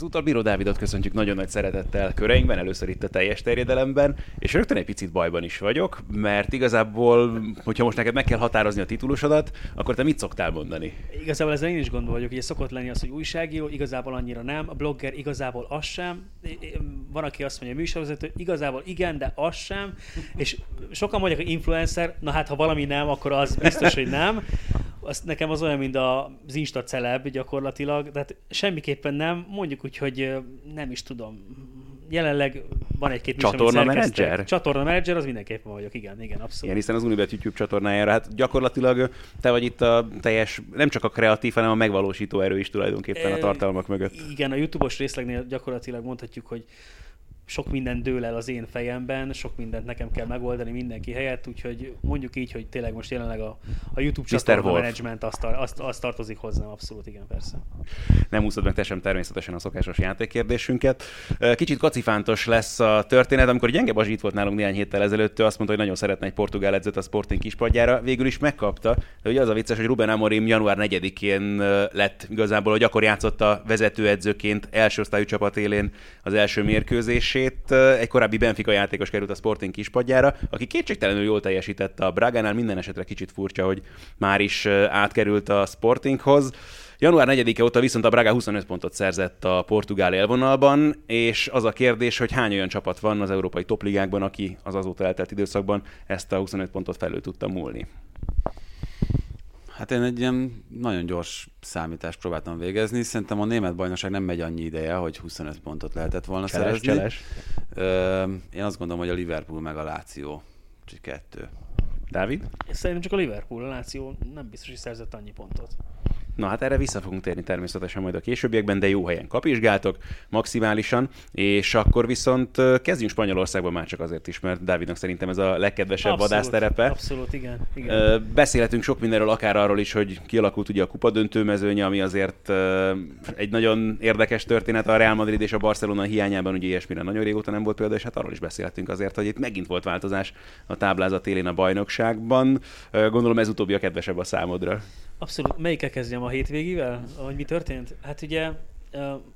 Ezúttal Bíró Dávidot köszöntjük nagyon nagy szeretettel köreinkben, először itt a teljes terjedelemben, és rögtön egy picit bajban is vagyok, mert igazából, hogyha most neked meg kell határozni a titulusodat, akkor te mit szoktál mondani? Igazából ezzel én is gondol vagyok, hogy szokott lenni az, hogy újságíró, igazából annyira nem, a blogger igazából az sem, van, aki azt mondja, műsorvezető, igazából igen, de az sem, és sokan mondják, hogy influencer, na hát ha valami nem, akkor az biztos, hogy nem az nekem az olyan, mint az Insta celeb gyakorlatilag, tehát semmiképpen nem, mondjuk úgy, hogy nem is tudom, jelenleg van egy-két Csatorna menedzser? Csatorna menedzser, az mindenképpen vagyok, igen, igen, abszolút. Igen, hiszen az Unibet YouTube csatornájára, hát gyakorlatilag te vagy itt a teljes, nem csak a kreatív, hanem a megvalósító erő is tulajdonképpen a tartalmak mögött. Igen, a YouTube-os részlegnél gyakorlatilag mondhatjuk, hogy sok minden dől el az én fejemben, sok mindent nekem kell megoldani mindenki helyett, úgyhogy mondjuk így, hogy tényleg most jelenleg a, a YouTube csatorna management azt, azt, azt, tartozik hozzám, abszolút igen, persze. Nem úszod meg te sem természetesen a szokásos játékkérdésünket. Kicsit kacifántos lesz a történet, amikor Gyenge Bazsi itt volt nálunk néhány héttel ezelőtt, ő azt mondta, hogy nagyon szeretne egy portugál edzőt a Sporting kispadjára, végül is megkapta. De ugye az a vicces, hogy Ruben Amorim január 4-én lett igazából, hogy akkor játszotta vezetőedzőként első osztályú csapat élén az első mérkőzését szerencsét egy korábbi Benfica játékos került a Sporting kispadjára, aki kétségtelenül jól teljesítette a Bragánál, minden esetre kicsit furcsa, hogy már is átkerült a Sportinghoz. Január 4-e óta viszont a Braga 25 pontot szerzett a portugál élvonalban, és az a kérdés, hogy hány olyan csapat van az európai topligákban, aki az azóta eltelt időszakban ezt a 25 pontot felül tudta múlni. Hát én egy ilyen nagyon gyors számítást próbáltam végezni. Szerintem a német bajnokság nem megy annyi ideje, hogy 25 pontot lehetett volna cseles, szerezni. Cseles. én azt gondolom, hogy a Liverpool meg a Láció. Úgyhogy kettő. Dávid? Szerintem csak a Liverpool, a Láció nem biztos, hogy szerzett annyi pontot. Na hát erre vissza fogunk térni természetesen majd a későbbiekben, de jó helyen kapizsgáltok maximálisan, és akkor viszont kezdjünk Spanyolországban már csak azért is, mert Dávidnak szerintem ez a legkedvesebb abszolút, vadászterepe. Abszolút, igen, igen. Beszélhetünk sok mindenről, akár arról is, hogy kialakult ugye a kupadöntő mezőnye, ami azért egy nagyon érdekes történet a Real Madrid és a Barcelona hiányában, ugye ilyesmire nagyon régóta nem volt példa, és hát arról is beszélhetünk azért, hogy itt megint volt változás a táblázat élén a bajnokságban. Gondolom ez utóbbi a kedvesebb a számodra. Abszolút. Melyikkel kezdjem a hétvégivel? Hogy mi történt? Hát ugye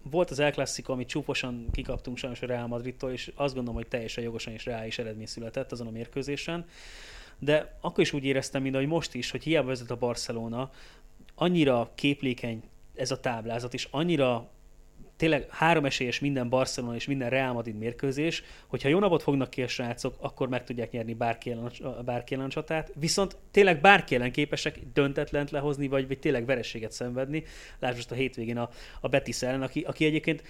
volt az El Clasico, amit csúfosan kikaptunk sajnos a Real Madridtól, és azt gondolom, hogy teljesen jogosan és reális eredmény született azon a mérkőzésen. De akkor is úgy éreztem, mint ahogy most is, hogy hiába vezet a Barcelona, annyira képlékeny ez a táblázat, és annyira tényleg három esélyes minden Barcelona és minden Real Madrid mérkőzés, hogyha jó napot fognak ki a srácok, akkor meg tudják nyerni bárki ellen, bárki ellen csatát, viszont tényleg bárki ellen képesek döntetlent lehozni, vagy, vagy tényleg verességet szenvedni. Lásd most a hétvégén a, a Betis ellen, aki, aki egyébként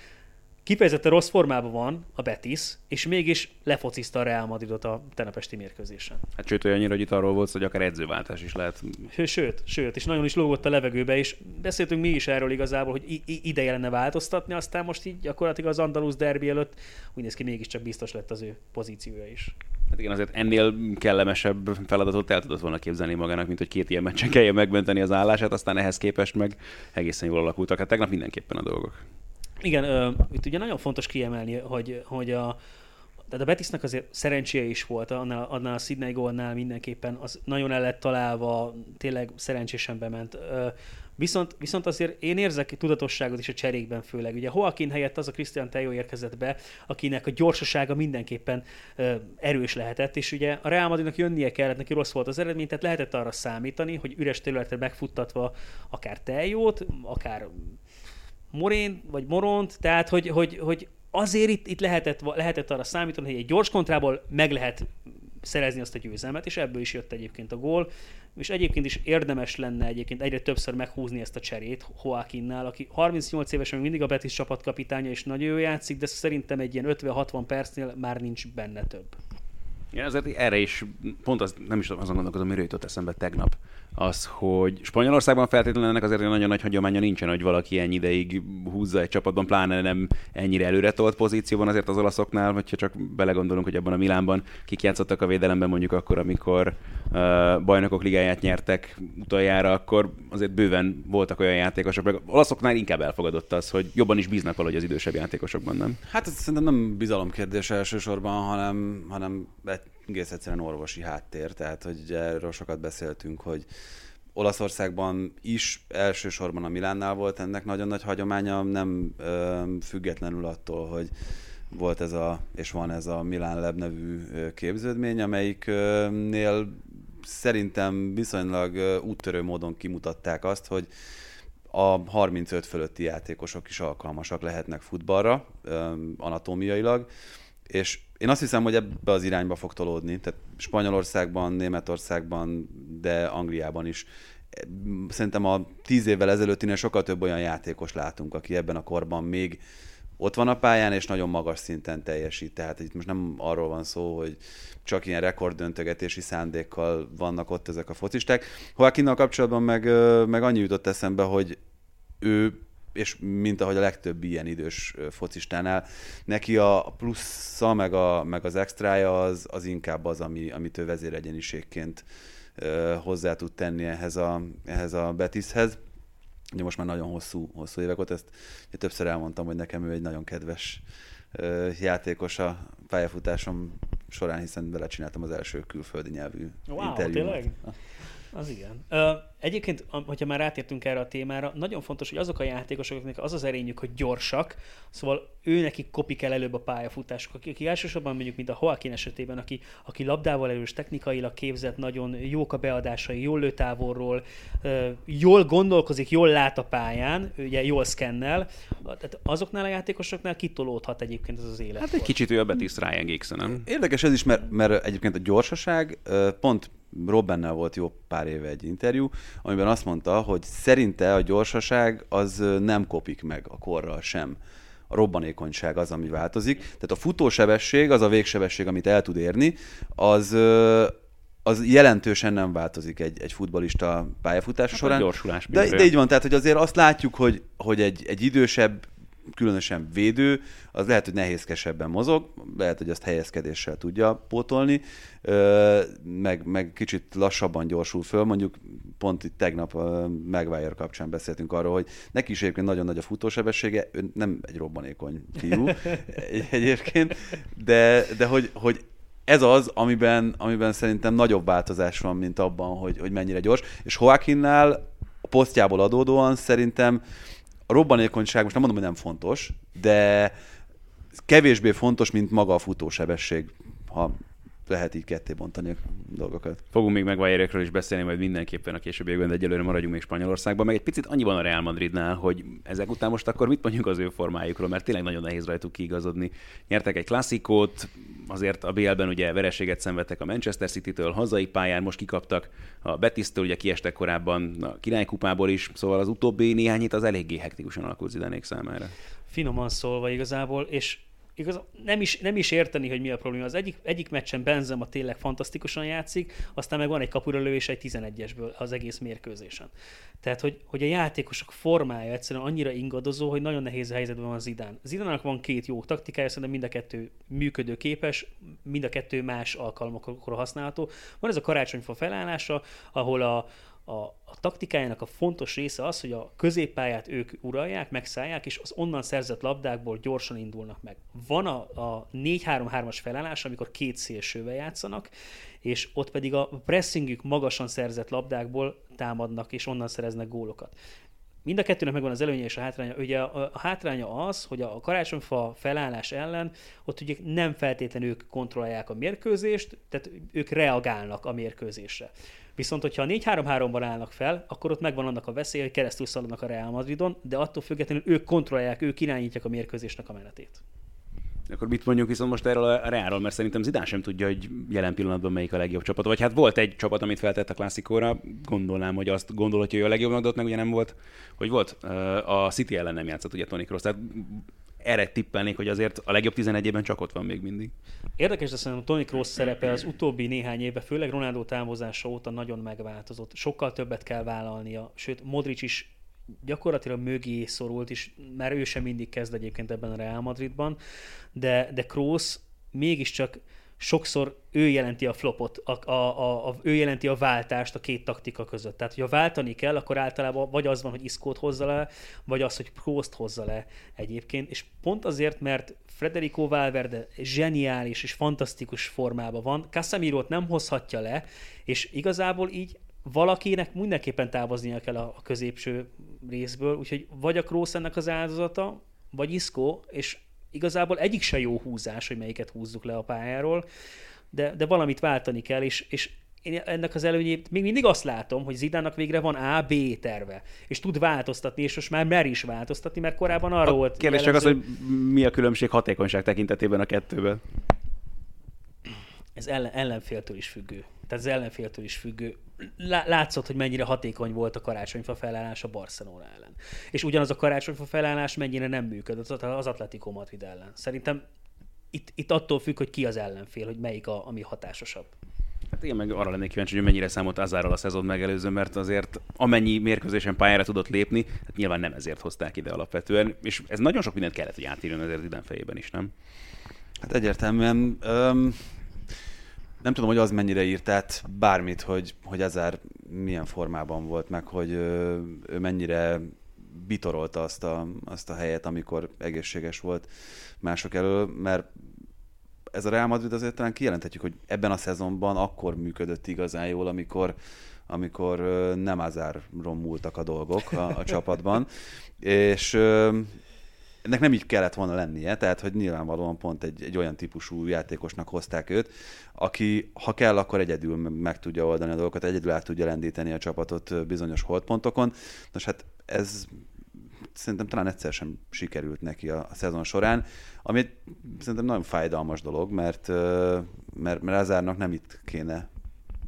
kifejezetten rossz formában van a Betis, és mégis lefociszta a Real Madridot a tenepesti mérkőzésen. Hát sőt, olyannyira, hogy itt arról volt, hogy akár edzőváltás is lehet. Sőt, sőt, és nagyon is lógott a levegőbe, és beszéltünk mi is erről igazából, hogy ideje lenne változtatni, aztán most így gyakorlatilag az Andalus derbi előtt úgy néz ki, mégiscsak biztos lett az ő pozíciója is. Hát igen, azért ennél kellemesebb feladatot el tudott volna képzelni magának, mint hogy két ilyen meccsen kelljen megmenteni az állását, aztán ehhez képest meg egészen jól alakultak. Hát tegnap mindenképpen a dolgok. Igen, ö, itt ugye nagyon fontos kiemelni, hogy, hogy a, tehát a Betisnek azért szerencséje is volt, annál, annál a Sydney gólnál mindenképpen az nagyon el lett találva, tényleg szerencsésen bement. Ö, Viszont, viszont azért én érzek tudatosságot is a cserékben főleg. Ugye Joaquin helyett az a Christian Teo érkezett be, akinek a gyorsasága mindenképpen ö, erős lehetett, és ugye a Real Madridnak jönnie kellett, neki rossz volt az eredmény, tehát lehetett arra számítani, hogy üres területre megfuttatva akár Tejót, akár Morén, vagy Moront, tehát hogy, hogy, hogy azért itt, itt lehetett, lehetett arra számítani, hogy egy gyors kontrából meg lehet szerezni azt a győzelmet, és ebből is jött egyébként a gól, és egyébként is érdemes lenne egyébként egyre többször meghúzni ezt a cserét Joaquinnál, aki 38 évesen mindig a Betis csapatkapitánya, és nagyon jó játszik, de szerintem egy ilyen 50-60 percnél már nincs benne több. Ja, azért erre is, pont az, nem is azon gondolkozom, miről jutott eszembe tegnap, az, hogy Spanyolországban feltétlenül ennek azért nagyon nagy hagyománya nincsen, hogy valaki ennyi ideig húzza egy csapatban, pláne nem ennyire előre tolt pozícióban azért az olaszoknál, hogyha csak belegondolunk, hogy abban a Milánban kik játszottak a védelemben mondjuk akkor, amikor uh, bajnokok ligáját nyertek utoljára, akkor azért bőven voltak olyan játékosok, meg olaszoknál inkább elfogadott az, hogy jobban is bíznak valahogy az idősebb játékosokban, nem? Hát ez szerintem nem bizalomkérdés elsősorban, hanem, hanem egész egyszerűen orvosi háttér, tehát hogy erről sokat beszéltünk, hogy Olaszországban is elsősorban a Milánnál volt ennek nagyon nagy hagyománya, nem ö, függetlenül attól, hogy volt ez a, és van ez a Milán Lab nevű képződmény, amelyiknél szerintem viszonylag úttörő módon kimutatták azt, hogy a 35 fölötti játékosok is alkalmasak lehetnek futballra, anatómiailag, és én azt hiszem, hogy ebbe az irányba fog tolódni. Tehát Spanyolországban, Németországban, de Angliában is. Szerintem a tíz évvel ezelőttinél sokkal több olyan játékos látunk, aki ebben a korban még ott van a pályán, és nagyon magas szinten teljesít. Tehát itt most nem arról van szó, hogy csak ilyen rekorddöntögetési szándékkal vannak ott ezek a focisták. Joaquinnal kapcsolatban meg, meg annyi jutott eszembe, hogy ő és mint ahogy a legtöbb ilyen idős focistánál, neki a plusza, meg, a, meg az extrája az, az inkább az, ami, amit ő vezéregyeniségként hozzá tud tenni ehhez a, ehhez a Betishez. Ugye most már nagyon hosszú, hosszú évek ott, ezt ugye többször elmondtam, hogy nekem ő egy nagyon kedves játékos a pályafutásom során, hiszen belecsináltam az első külföldi nyelvű wow, interjút. Tényleg? Az igen. Egyébként, hogyha már rátértünk erre a témára, nagyon fontos, hogy azok a játékosok, akiknek az az erényük, hogy gyorsak, szóval ő neki kopik el előbb a pályafutások, akik, akik elsősorban mondjuk, mint a Joaquin esetében, aki, aki labdával erős, technikailag képzett, nagyon jók a beadásai, jól lő távolról, jól gondolkozik, jól lát a pályán, ugye jól szkennel, tehát azoknál a játékosoknál kitolódhat egyébként ez az élet. Hát egy kicsit ő a Betis Ryan Giggs, nem? Érdekes ez is, mert, mert egyébként a gyorsaság pont Robbennel volt jó pár éve egy interjú, amiben azt mondta, hogy szerinte a gyorsaság az nem kopik meg a korral sem. A robbanékonyság az, ami változik. Tehát a futósebesség, az a végsebesség, amit el tud érni, az, az jelentősen nem változik egy, egy futbalista pályafutás hát során. Gyorsulás de, de így van, tehát hogy azért azt látjuk, hogy, hogy egy, egy idősebb különösen védő, az lehet, hogy nehézkesebben mozog, lehet, hogy azt helyezkedéssel tudja pótolni, meg, meg kicsit lassabban gyorsul föl, mondjuk pont itt tegnap Maguire kapcsán beszéltünk arról, hogy neki is egyébként nagyon nagy a futósebessége, ő nem egy robbanékony fiú egyébként, de, de hogy, hogy ez az, amiben, amiben szerintem nagyobb változás van, mint abban, hogy, hogy mennyire gyors. És Joaquinnál a posztjából adódóan szerintem a robbanékonyság most nem mondom, hogy nem fontos, de kevésbé fontos, mint maga a futósebesség, ha lehet így ketté bontani a dolgokat. Fogunk még megvájérekről is beszélni, majd mindenképpen a későbbiekben, de egyelőre maradjunk még Spanyolországban. Meg egy picit annyi van a Real Madridnál, hogy ezek után most akkor mit mondjuk az ő formájukról, mert tényleg nagyon nehéz rajtuk kiigazodni. Nyertek egy klasszikót, azért a BL-ben ugye vereséget szenvedtek a Manchester City-től, hazai pályán most kikaptak a Betis-től, ugye kiestek korábban a királykupából is, szóval az utóbbi néhány hét az eléggé hektikusan alakult Zidanék számára. Finoman szólva igazából, és igaz, nem is, nem is érteni, hogy mi a probléma. Az egyik, egyik meccsen Benzema tényleg fantasztikusan játszik, aztán meg van egy kapuralövés egy 11-esből az egész mérkőzésen. Tehát, hogy, hogy a játékosok formája egyszerűen annyira ingadozó, hogy nagyon nehéz a helyzetben van Zidán. Zidának van két jó taktikája, szerintem mind a kettő működőképes, mind a kettő más alkalmakra használható. Van ez a karácsonyfa felállása, ahol a, a, a taktikájának a fontos része az, hogy a középpályát ők uralják, megszállják, és az onnan szerzett labdákból gyorsan indulnak meg. Van a, a 4-3-3-as felállás, amikor két szélsővel játszanak, és ott pedig a pressingük magasan szerzett labdákból támadnak, és onnan szereznek gólokat. Mind a kettőnek megvan az előnye és a hátránya. Ugye a, a hátránya az, hogy a karácsonyfa felállás ellen ott ugye nem feltétlenül ők kontrollálják a mérkőzést, tehát ők reagálnak a mérkőzésre. Viszont, hogyha a 4-3-3-ban állnak fel, akkor ott megvan annak a veszély, hogy keresztül szaladnak a Real Madridon, de attól függetlenül ők kontrollálják, ők irányítják a mérkőzésnek a menetét. Akkor mit mondjuk viszont most erről a Realról, mert szerintem Zidán sem tudja, hogy jelen pillanatban melyik a legjobb csapat. Vagy hát volt egy csapat, amit feltett a klasszikóra, gondolnám, hogy azt gondolod, hogy ő a legjobb de ott meg ugye nem volt, hogy volt. A City ellen nem játszott ugye Tony Kroos. Tehát erre tippelnék, hogy azért a legjobb 11-ben csak ott van még mindig. Érdekes, de szerintem Tony Kroos szerepe az utóbbi néhány évben, főleg Ronaldo távozása óta nagyon megváltozott. Sokkal többet kell vállalnia, sőt Modric is gyakorlatilag mögé szorult, és már ő sem mindig kezd egyébként ebben a Real Madridban, de, de Kroos mégiscsak sokszor ő jelenti a flopot, a, a, a, a, ő jelenti a váltást a két taktika között. Tehát, hogyha váltani kell, akkor általában vagy az van, hogy Iszkót hozza le, vagy az, hogy Prost hozza le egyébként. És pont azért, mert Federico Valverde zseniális és fantasztikus formában van, casemiro nem hozhatja le, és igazából így valakinek mindenképpen távoznia kell a, a középső részből, úgyhogy vagy a Kroos ennek az áldozata, vagy Iszkó, és igazából egyik se jó húzás, hogy melyiket húzzuk le a pályáról, de, de valamit váltani kell, és, és én ennek az előnyét még mindig azt látom, hogy Zidának végre van A, B terve, és tud változtatni, és most már mer is változtatni, mert korábban arra a volt Kérdés csak az, hogy mi a különbség hatékonyság tekintetében a kettőben. Ez ellen, ellenféltől is függő. Tehát az ellenféltől is függő. Látszott, hogy mennyire hatékony volt a karácsonyfa felállás a Barcelona ellen. És ugyanaz a karácsonyfa felállás mennyire nem működött az Atletico Madrid ellen. Szerintem itt, itt attól függ, hogy ki az ellenfél, hogy melyik a, ami hatásosabb. Hát én meg arra lennék kíváncsi, hogy mennyire számolt Azárral a szezon megelőző, mert azért amennyi mérkőzésen pályára tudott lépni, hát nyilván nem ezért hozták ide alapvetően, és ez nagyon sok mindent kellett, hogy átírjon azért idén fejében is, nem? Hát egyértelműen um, nem tudom, hogy az mennyire írt át bármit, hogy, hogy Azár milyen formában volt, meg hogy ő, ő mennyire bitorolta azt a, azt a helyet, amikor egészséges volt mások elől, mert ez a Real Madrid azért talán kijelenthetjük, hogy ebben a szezonban akkor működött igazán jól, amikor, amikor nem Azárról múltak a dolgok a, a csapatban, és ennek nem így kellett volna lennie, tehát hogy nyilvánvalóan pont egy, egy olyan típusú játékosnak hozták őt, aki ha kell, akkor egyedül meg tudja oldani a dolgokat, egyedül át tudja lendíteni a csapatot bizonyos holdpontokon. Nos hát ez szerintem talán egyszer sem sikerült neki a, a szezon során, ami szerintem nagyon fájdalmas dolog, mert, mert, mert Azárnak nem itt kéne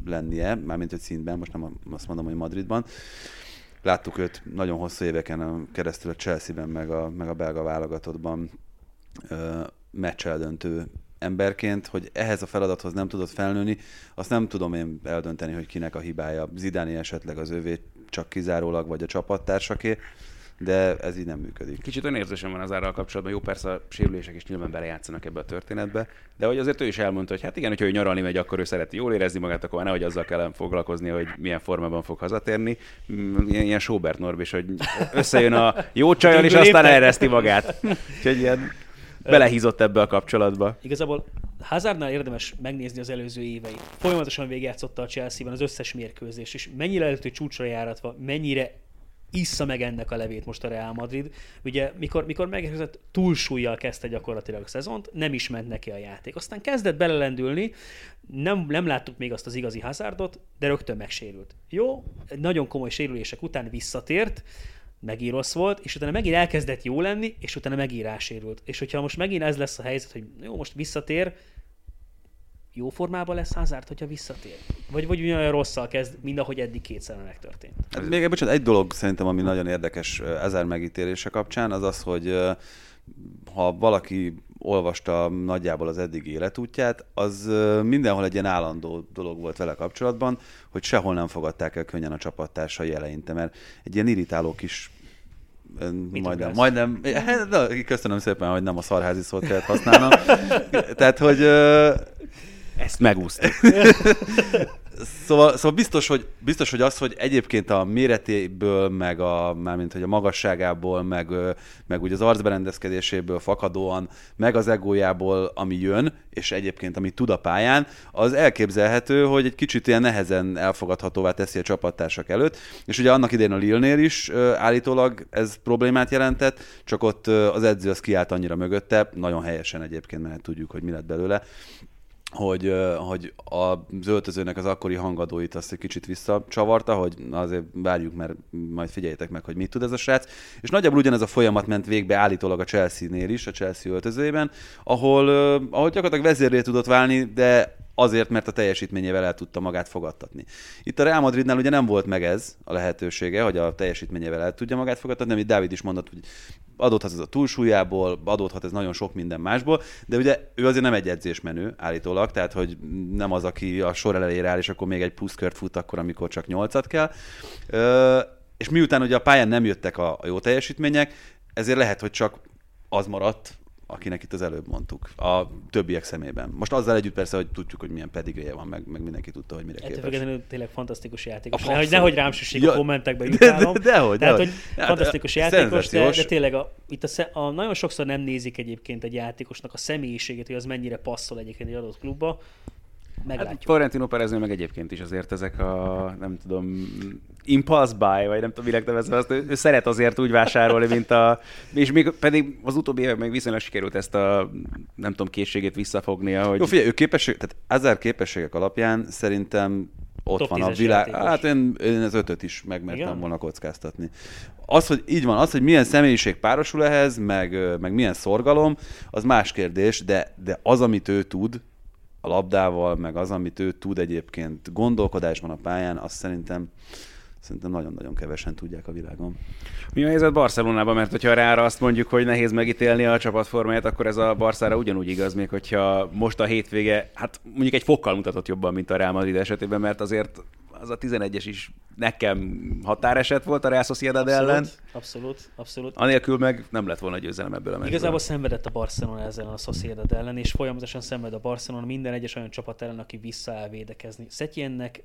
lennie, mármint hogy szintben, most nem azt mondom, hogy Madridban, Láttuk őt nagyon hosszú éveken keresztül a Chelsea-ben, meg a, meg a belga válogatottban meccseldöntő emberként, hogy ehhez a feladathoz nem tudott felnőni, azt nem tudom én eldönteni, hogy kinek a hibája. Zidáni esetleg az övé csak kizárólag, vagy a csapattársaké de ez így nem működik. Kicsit olyan érzésem van az árral kapcsolatban, jó persze a sérülések is nyilván belejátszanak ebbe a történetbe, de hogy azért ő is elmondta, hogy hát igen, hogyha ő nyaralni megy, akkor ő szereti jól érezni magát, akkor nehogy azzal kell foglalkozni, hogy milyen formában fog hazatérni. Mm, ilyen, ilyen Sobert Norbis, hogy összejön a jó csajal, és aztán elreszti magát. Úgyhogy ilyen belehízott ebbe a kapcsolatba. Igazából Hazardnál érdemes megnézni az előző éveit. Folyamatosan végigjátszotta a Chelsea-ben az összes mérkőzés, és mennyire előtt csúcsra járatva, mennyire issza meg ennek a levét most a Real Madrid. Ugye mikor, mikor megérkezett, túlsúlyjal kezdte gyakorlatilag a szezont, nem is ment neki a játék. Aztán kezdett belelendülni, nem, nem láttuk még azt az igazi hazardot, de rögtön megsérült. Jó, nagyon komoly sérülések után visszatért, megint rossz volt, és utána megint elkezdett jó lenni, és utána megint rásérült. És hogyha most megint ez lesz a helyzet, hogy jó, most visszatér, jó formában lesz Hazard, hogyha visszatér? Vagy, vagy olyan rosszal kezd, mint ahogy eddig kétszer megtörtént? Hát még bocsánat, egy dolog szerintem, ami nagyon érdekes ezer megítélése kapcsán, az az, hogy ha valaki olvasta nagyjából az eddigi életútját, az mindenhol egy ilyen állandó dolog volt vele kapcsolatban, hogy sehol nem fogadták el könnyen a csapattársai eleinte, mert egy ilyen irritáló kis Mit majdnem, majdnem, de köszönöm szépen, hogy nem a szarházi szót kellett használnom. Tehát, hogy ezt megúsztuk. szóval, szóval biztos, hogy, biztos, hogy az, hogy egyébként a méretéből, meg a, mármint, hogy a magasságából, meg, meg úgy az arcberendezkedéséből fakadóan, meg az egójából, ami jön, és egyébként ami tud a pályán, az elképzelhető, hogy egy kicsit ilyen nehezen elfogadhatóvá teszi a csapattársak előtt, és ugye annak idén a Lille-nél is állítólag ez problémát jelentett, csak ott az edző az kiállt annyira mögötte, nagyon helyesen egyébként, mert tudjuk, hogy mi lett belőle, hogy, hogy az öltözőnek az akkori hangadóit azt egy kicsit visszacsavarta, hogy azért várjuk, mert majd figyeljétek meg, hogy mit tud ez a srác. És nagyjából ugyanez a folyamat ment végbe állítólag a Chelsea-nél is, a Chelsea öltözőjében, ahol, ahol gyakorlatilag vezérré tudott válni, de azért, mert a teljesítményével el tudta magát fogadtatni. Itt a Real Madridnál ugye nem volt meg ez a lehetősége, hogy a teljesítményével el tudja magát fogadtatni, amit Dávid is mondott, hogy adódhat ez a túlsúlyából, adódhat ez nagyon sok minden másból, de ugye ő azért nem egy edzésmenő állítólag, tehát hogy nem az, aki a sor elejére áll, és akkor még egy pluszkört fut akkor, amikor csak nyolcat kell. És miután ugye a pályán nem jöttek a jó teljesítmények, ezért lehet, hogy csak az maradt, akinek itt az előbb mondtuk, a többiek szemében. Most azzal együtt persze, hogy tudjuk, hogy milyen pedigréje van, meg, meg mindenki tudta, hogy mire képes. Ettől tényleg fantasztikus játékos. A nehogy, nehogy rám süssék ja, a kommentekbe jutálom. De, de, dehogy, Tehát, hogy hát, fantasztikus játékos, de, de, tényleg a, itt a, a, nagyon sokszor nem nézik egyébként egy játékosnak a személyiségét, hogy az mennyire passzol egyébként egy adott klubba. Meglátjuk. Hát Florentino Pereznél meg egyébként is azért ezek a, nem tudom, impulse buy, vagy nem tudom, minek nevezve, azt ő, ő szeret azért úgy vásárolni, mint a... És még pedig az utóbbi évek még viszonylag sikerült ezt a, nem tudom, készségét visszafognia, hogy... Jó, figyelj, ő képesség, tehát ezer képességek alapján szerintem ott Top van a világ. Játékos. Hát én, én az ötöt is megmertem Igen? volna kockáztatni. Az, hogy így van, az, hogy milyen személyiség párosul ehhez, meg, meg milyen szorgalom, az más kérdés, de, de az, amit ő tud, a labdával, meg az, amit ő tud egyébként gondolkodásban a pályán, azt szerintem szerintem nagyon-nagyon kevesen tudják a világon. Mi a helyzet Barcelonában? Mert hogyha rára azt mondjuk, hogy nehéz megítélni a csapatformáját, akkor ez a Barszára ugyanúgy igaz, még hogyha most a hétvége, hát mondjuk egy fokkal mutatott jobban, mint a Real Madrid esetében, mert azért az a 11-es is nekem határeset volt a Real Sociedad abszolút, ellen. Abszolút, abszolút. Anélkül meg nem lett volna győzelem ebből a meccsből. Igazából szenvedett a Barcelona ezzel a Sociedad ellen, és folyamatosan szenved a Barcelona minden egyes olyan csapat ellen, aki visszaáll védekezni. Szetyennek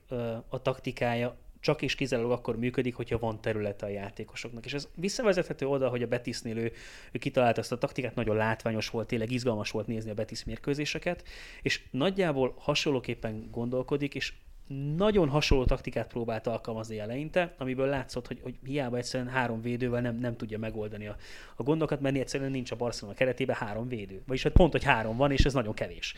a taktikája csak és kizárólag akkor működik, hogyha van területe a játékosoknak. És ez visszavezethető oda, hogy a Betisnél ő, ő kitalálta ezt a taktikát, nagyon látványos volt, tényleg izgalmas volt nézni a Betis mérkőzéseket, és nagyjából hasonlóképpen gondolkodik, és nagyon hasonló taktikát próbált alkalmazni eleinte, amiből látszott, hogy, hogy hiába egyszerűen három védővel nem, nem tudja megoldani a, a gondokat, mert egyszerűen nincs a Barcelona keretében három védő. Vagyis hát pont, hogy három van, és ez nagyon kevés.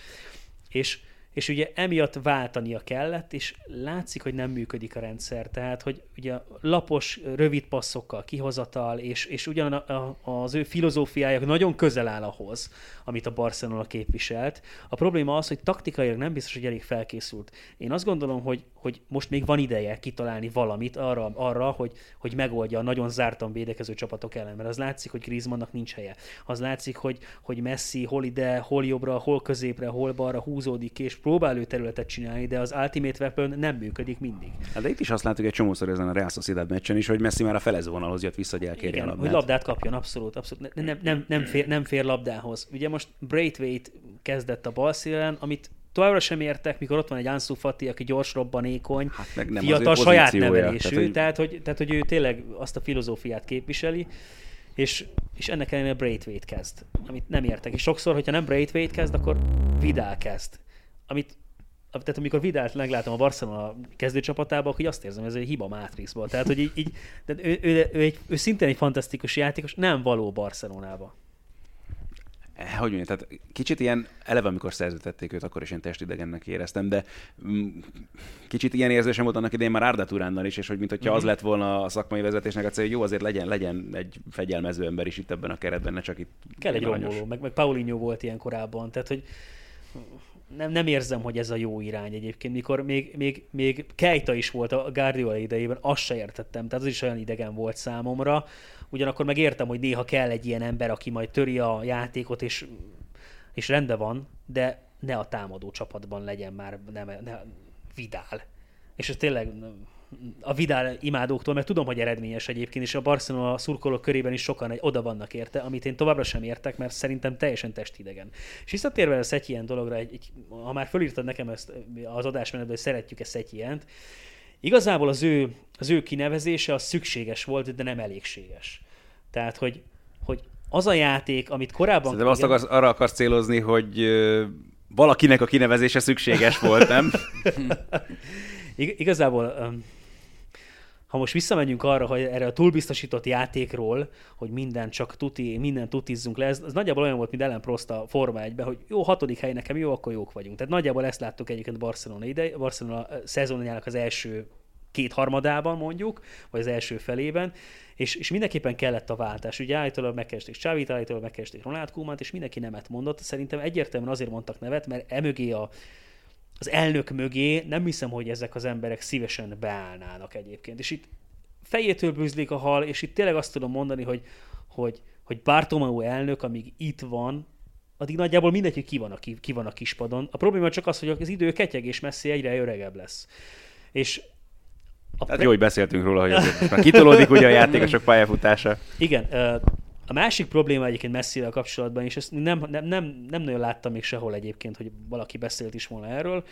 És és ugye emiatt váltania kellett, és látszik, hogy nem működik a rendszer. Tehát, hogy ugye lapos, rövid passzokkal kihozatal, és, és ugyan a, a, az ő filozófiája nagyon közel áll ahhoz, amit a Barcelona képviselt. A probléma az, hogy taktikailag nem biztos, hogy elég felkészült. Én azt gondolom, hogy, hogy most még van ideje kitalálni valamit arra, arra hogy, hogy megoldja a nagyon zártan védekező csapatok ellen, mert az látszik, hogy Griezmannnak nincs helye. Az látszik, hogy, hogy Messi hol ide, hol jobbra, hol középre, hol balra húzódik, és próbál ő területet csinálni, de az Ultimate Weapon nem működik mindig. Hát de itt is azt látjuk egy csomószor ezen a Real Sociedad meccsen is, hogy Messi már a felezővonalhoz jött vissza, hogy elkérje Igen, a labdát. hogy labdát kapjon, abszolút, abszolút. Nem, nem, nem, fér, nem fér labdához. Ugye most Braithwaite kezdett a bal szélen, amit továbbra sem értek, mikor ott van egy Ansu Fati, aki gyors, robbanékony, hát meg nem fiatal, saját nevelésű, tehát hogy... Tehát, hogy, tehát hogy ő tényleg azt a filozófiát képviseli, és, és ennek ellenére Braithwaite kezd, amit nem értek. És sokszor, hogyha nem Braithwaite kezd, akkor Vidal kezd, amit tehát amikor Vidált meglátom a Barcelona kezdőcsapatában, akkor azt érzem, hogy ez egy hiba Matrixból. Tehát, hogy így, így tehát ő, ő, ő, ő, egy, ő, szintén egy fantasztikus játékos, nem való Barcelonába. Hogy mondjam, tehát kicsit ilyen, eleve amikor szerződtették őt, akkor is én testidegennek éreztem, de mm, kicsit ilyen érzésem volt annak idején már Arda Turánnal is, és hogy mintha mm-hmm. az lett volna a szakmai vezetésnek a cél, hogy jó, azért legyen, legyen egy fegyelmező ember is itt ebben a keretben, ne csak itt. Kell egy romboló, meg, meg Paulinho volt ilyen korábban, tehát hogy nem, nem érzem, hogy ez a jó irány egyébként. Mikor még, még, még Kejta is volt a Guardiola idejében, azt se értettem, tehát az is olyan idegen volt számomra. Ugyanakkor meg értem, hogy néha kell egy ilyen ember, aki majd töri a játékot, és, és rendben van, de ne a támadó csapatban legyen már, nem, ne, Vidál. És ez tényleg a Vidal imádóktól, mert tudom, hogy eredményes egyébként, és a Barcelona szurkolók körében is sokan egy, oda vannak érte, amit én továbbra sem értek, mert szerintem teljesen testidegen. És visszatérve a ilyen dologra, egy, egy, ha már fölírtad nekem ezt az adásmenetben, hogy szeretjük ezt Szetyient, igazából az ő, az ő kinevezése az szükséges volt, de nem elégséges. Tehát, hogy, hogy az a játék, amit korábban... Szerintem azt akarsz, arra akarsz célozni, hogy valakinek a kinevezése szükséges volt, nem? Igazából ha most visszamegyünk arra, hogy erre a túlbiztosított játékról, hogy minden csak tuti, minden tutizzunk le, ez, ez nagyjából olyan volt, mint Ellen Prost a Forma 1 hogy jó, hatodik hely nekem jó, akkor jók vagyunk. Tehát nagyjából ezt láttuk egyébként Barcelona ide, Barcelona szezonjának az első két harmadában mondjuk, vagy az első felében, és, és mindenképpen kellett a váltás. Ugye állítólag megkeresték Csávit, állítólag megkeresték Ronald Koeman-t, és mindenki nemet mondott. Szerintem egyértelműen azért mondtak nevet, mert emögé a, az elnök mögé nem hiszem, hogy ezek az emberek szívesen beállnának egyébként. És itt fejétől bűzlik a hal, és itt tényleg azt tudom mondani, hogy, hogy, hogy Bartomeu elnök, amíg itt van, addig nagyjából mindegy, hogy ki van, a, ki, ki van a kispadon. A probléma csak az, hogy az idő ketyeg és messzi egyre öregebb lesz. És a hát pre... jó, hogy beszéltünk róla, hogy azért már kitolódik ugye a játékosok pályafutása. Igen, a másik probléma egyébként messzivel kapcsolatban, és ezt nem, nem, nem, nem nagyon láttam még sehol egyébként, hogy valaki beszélt is volna erről.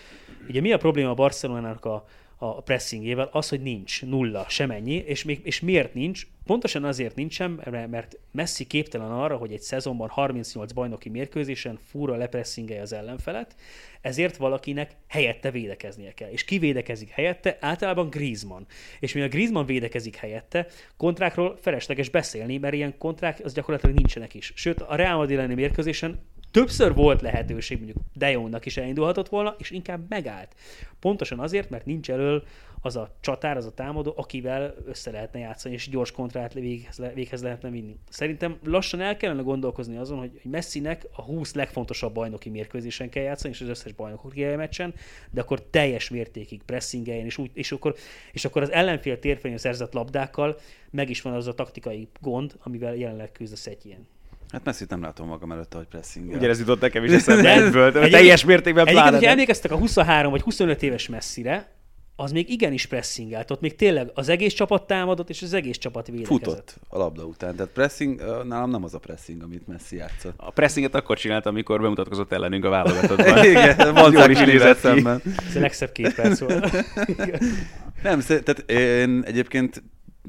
Ugye mi a probléma a Barcelonának a, a pressingjével? Az, hogy nincs nulla, semennyi, és, még, és miért nincs? Pontosan azért nincsen, mert Messi képtelen arra, hogy egy szezonban 38 bajnoki mérkőzésen fúra lepressingelje az ellenfelet, ezért valakinek helyette védekeznie kell. És ki védekezik helyette? Általában Griezmann. És mivel Griezmann védekezik helyette, kontrákról felesleges beszélni, mert ilyen kontrák az gyakorlatilag nincsenek is. Sőt, a Real Madrid elleni mérkőzésen többször volt lehetőség, mondjuk De Jongnak is elindulhatott volna, és inkább megállt. Pontosan azért, mert nincs elől az a csatár, az a támadó, akivel össze lehetne játszani, és gyors kontrát véghez, le, véghez lehetne vinni. Szerintem lassan el kellene gondolkozni azon, hogy, hogy Messinek a 20 legfontosabb bajnoki mérkőzésen kell játszani, és az összes bajnoki meccsen, de akkor teljes mértékig pressingeljen, és, úgy, és, akkor, és akkor az ellenfél térfelén szerzett labdákkal meg is van az a taktikai gond, amivel jelenleg küzd a Szetjén. Hát messi nem látom magam előtt, hogy pressing. Ugye ez jutott nekem is eszembe egyből, teljes mértékben pláne. Egyébként, hogyha emlékeztek a 23 vagy 25 éves messzire, az még igenis pressingelt, ott még tényleg az egész csapat támadott, és az egész csapat védekezett. Futott a labda után, tehát pressing, nálam nem az a pressing, amit Messi játszott. A pressinget akkor csinált, amikor bemutatkozott ellenünk a válogatottban. Igen, van jól is nézett szemben. Ez a legszebb két perc volt. nem, tehát én egyébként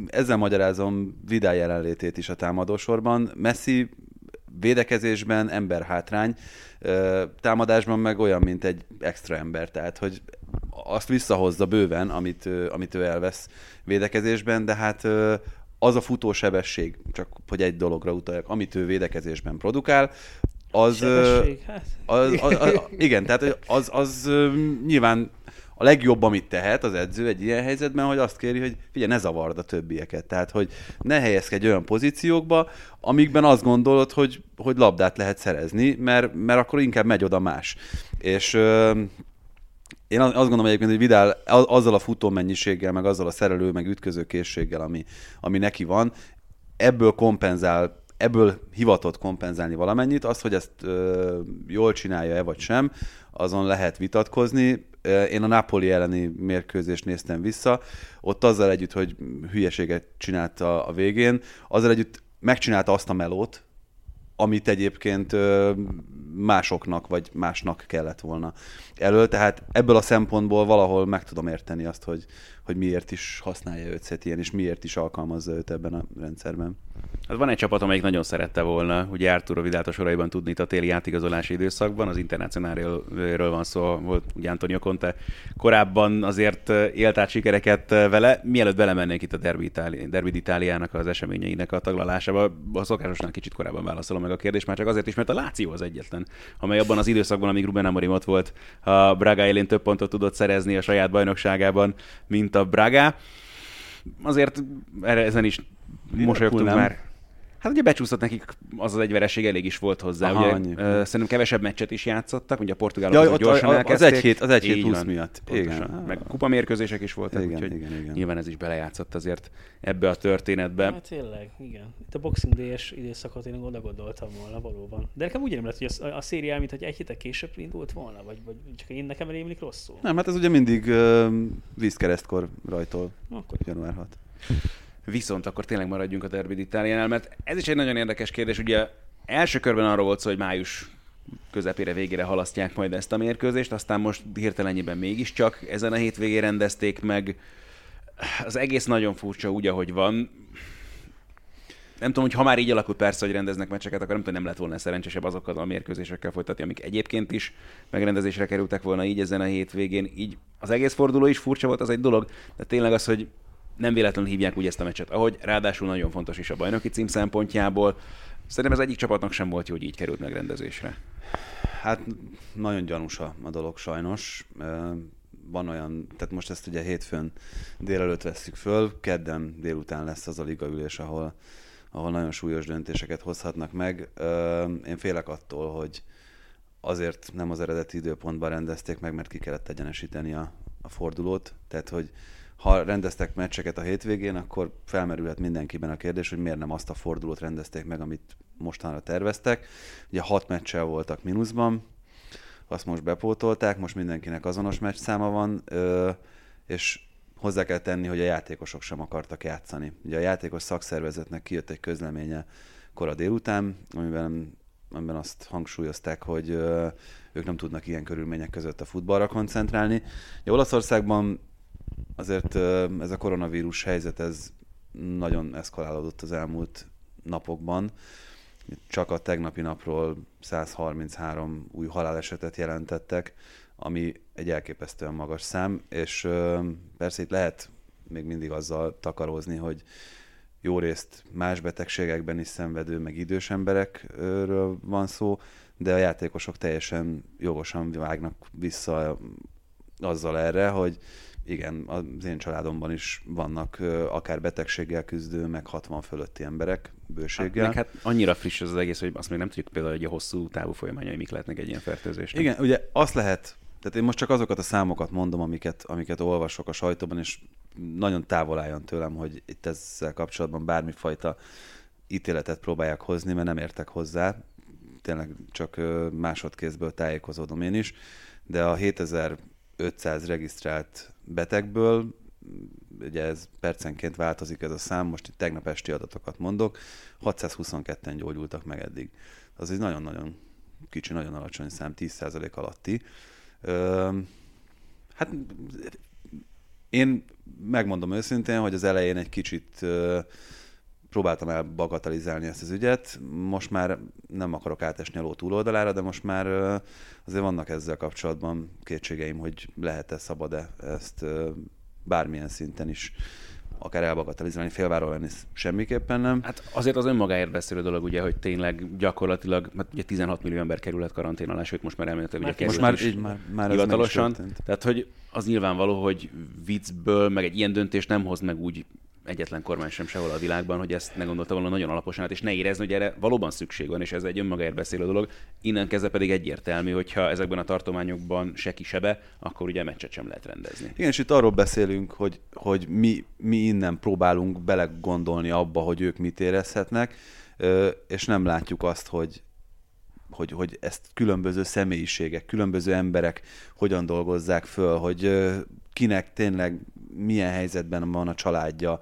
ezzel magyarázom Vidal jelenlétét is a támadósorban. Messi védekezésben ember hátrány, támadásban meg olyan, mint egy extra ember, tehát hogy azt visszahozza bőven, amit, amit ő elvesz védekezésben, de hát az a futósebesség, csak hogy egy dologra utaljak, amit ő védekezésben produkál, az, hát. az, az, az, igen, tehát az, az nyilván a legjobb, amit tehet az edző egy ilyen helyzetben, hogy azt kéri, hogy figyelj, ne zavard a többieket. Tehát, hogy ne helyezkedj olyan pozíciókba, amikben azt gondolod, hogy, hogy labdát lehet szerezni, mert, mert akkor inkább megy oda más. És én azt gondolom egyébként, hogy Vidal azzal a futó mennyiséggel, meg azzal a szerelő, meg ütköző készséggel, ami, ami neki van, ebből kompenzál ebből hivatott kompenzálni valamennyit, az, hogy ezt ö, jól csinálja-e vagy sem, azon lehet vitatkozni. Én a Napoli elleni mérkőzést néztem vissza, ott azzal együtt, hogy hülyeséget csinálta a végén, azzal együtt megcsinálta azt a melót, amit egyébként másoknak vagy másnak kellett volna elől. Tehát ebből a szempontból valahol meg tudom érteni azt, hogy, hogy miért is használja őt ilyen, és miért is alkalmazza őt ebben a rendszerben. Hát van egy csapat, amelyik nagyon szerette volna, ugye Arturo Vidát a soraiban tudni a téli átigazolási időszakban, az internacionálról van szó, volt ugye Antonio Conte korábban azért élt át sikereket vele. Mielőtt belemennénk itt a Derby, Itáli, Derby Itáliának az eseményeinek a taglalásába, a szokásosnál kicsit korábban válaszolom meg a kérdést, már csak azért is, mert a Láció az egyetlen, amely abban az időszakban, amíg Ruben Amorim ott volt, a Braga élén több pontot tudott szerezni a saját bajnokságában, mint a Braga. Azért ezen is mosolyogtunk már Hát ugye becsúszott nekik az az egy vereség elég is volt hozzá. Aha, ugye, annyi. szerintem kevesebb meccset is játszottak, ugye a portugálok ja, gyorsan a, elkezdték. Az egy hét, az egy hét plusz miatt. Pontosan. Igen. Meg kupamérkőzések is voltak, igen, úgyhogy igen, igen. nyilván ez is belejátszott azért ebbe a történetbe. Hát tényleg, igen. Itt a Boxing Day-es időszakot én oda gondoltam volna valóban. De nekem úgy lett, hogy a, a szériá, mint hogy egy héttel később indult volna, vagy, vagy csak én nekem rémlik rosszul. Nem, hát ez ugye mindig uh, vízkeresztkor rajtól, Akkor. január 6. Viszont akkor tényleg maradjunk a Derby Itáliánál, mert ez is egy nagyon érdekes kérdés. Ugye első körben arról volt szó, hogy május közepére, végére halasztják majd ezt a mérkőzést, aztán most hirtelenjében mégiscsak ezen a hétvégén rendezték meg. Az egész nagyon furcsa úgy, ahogy van. Nem tudom, hogy ha már így alakult persze, hogy rendeznek meccseket, akkor nem tudom, nem lett volna szerencsésebb azokkal a mérkőzésekkel folytatni, amik egyébként is megrendezésre kerültek volna így ezen a hétvégén. Így az egész forduló is furcsa volt, az egy dolog, de tényleg az, hogy nem véletlenül hívják úgy ezt a meccset, ahogy ráadásul nagyon fontos is a bajnoki cím szempontjából. Szerintem ez egyik csapatnak sem volt jó, hogy így került megrendezésre. Hát nagyon gyanús a, a dolog sajnos. Van olyan, tehát most ezt ugye hétfőn délelőtt vesszük föl, kedden délután lesz az a ligaülés, ahol, ahol nagyon súlyos döntéseket hozhatnak meg. Én félek attól, hogy, azért nem az eredeti időpontban rendezték meg, mert ki kellett egyenesíteni a, a fordulót. Tehát, hogy ha rendeztek meccseket a hétvégén, akkor felmerülhet mindenkiben a kérdés, hogy miért nem azt a fordulót rendezték meg, amit mostanra terveztek. Ugye hat meccsel voltak mínuszban, azt most bepótolták, most mindenkinek azonos meccs száma van, és hozzá kell tenni, hogy a játékosok sem akartak játszani. Ugye a játékos szakszervezetnek kijött egy közleménye kora délután, amiben, amiben azt hangsúlyozták, hogy ők nem tudnak ilyen körülmények között a futballra koncentrálni. Ugye Olaszországban azért ez a koronavírus helyzet, ez nagyon eszkalálódott az elmúlt napokban. Csak a tegnapi napról 133 új halálesetet jelentettek, ami egy elképesztően magas szám, és persze itt lehet még mindig azzal takarózni, hogy jó részt más betegségekben is szenvedő, meg idős emberekről van szó, de a játékosok teljesen jogosan vágnak vissza azzal erre, hogy igen, az én családomban is vannak akár betegséggel küzdő, meg 60 fölötti emberek bőséggel. Hát, hát annyira friss ez az egész, hogy azt még nem tudjuk például, hogy a hosszú távú folyamányai mik lehetnek egy ilyen fertőzésnek. Igen, ugye azt lehet, tehát én most csak azokat a számokat mondom, amiket, amiket olvasok a sajtóban, és nagyon távol álljon tőlem, hogy itt ezzel kapcsolatban bármifajta ítéletet próbálják hozni, mert nem értek hozzá. Tényleg csak másodkézből tájékozódom én is, de a 7500 regisztrált betegből, ugye ez percenként változik ez a szám, most itt tegnap esti adatokat mondok, 622-en gyógyultak meg eddig. Az egy nagyon-nagyon kicsi, nagyon alacsony szám, 10% alatti. Ö, hát én megmondom őszintén, hogy az elején egy kicsit ö, próbáltam el bagatelizálni ezt az ügyet. Most már nem akarok átesni a ló túloldalára, de most már azért vannak ezzel kapcsolatban kétségeim, hogy lehet-e, szabad-e ezt bármilyen szinten is akár elbagatelizálni, félváról lenni semmiképpen nem. Hát azért az önmagáért beszélő dolog, ugye, hogy tényleg gyakorlatilag, hát ugye 16 millió ember kerülhet karantén alá, sőt most már elméletileg ugye most már, így, már, már hivatalosan. Tehát, hogy az nyilvánvaló, hogy viccből, meg egy ilyen döntést nem hoz meg úgy egyetlen kormány sem sehol a világban, hogy ezt ne gondolta volna nagyon alaposan át, és ne érezni, hogy erre valóban szükség van, és ez egy önmagáért beszélő dolog. Innen kezdve pedig egyértelmű, hogyha ezekben a tartományokban se kisebe, akkor ugye meccset sem lehet rendezni. Igen, és itt arról beszélünk, hogy, hogy mi, mi innen próbálunk belegondolni abba, hogy ők mit érezhetnek, és nem látjuk azt, hogy, hogy, hogy ezt különböző személyiségek, különböző emberek hogyan dolgozzák föl, hogy kinek tényleg milyen helyzetben van a családja,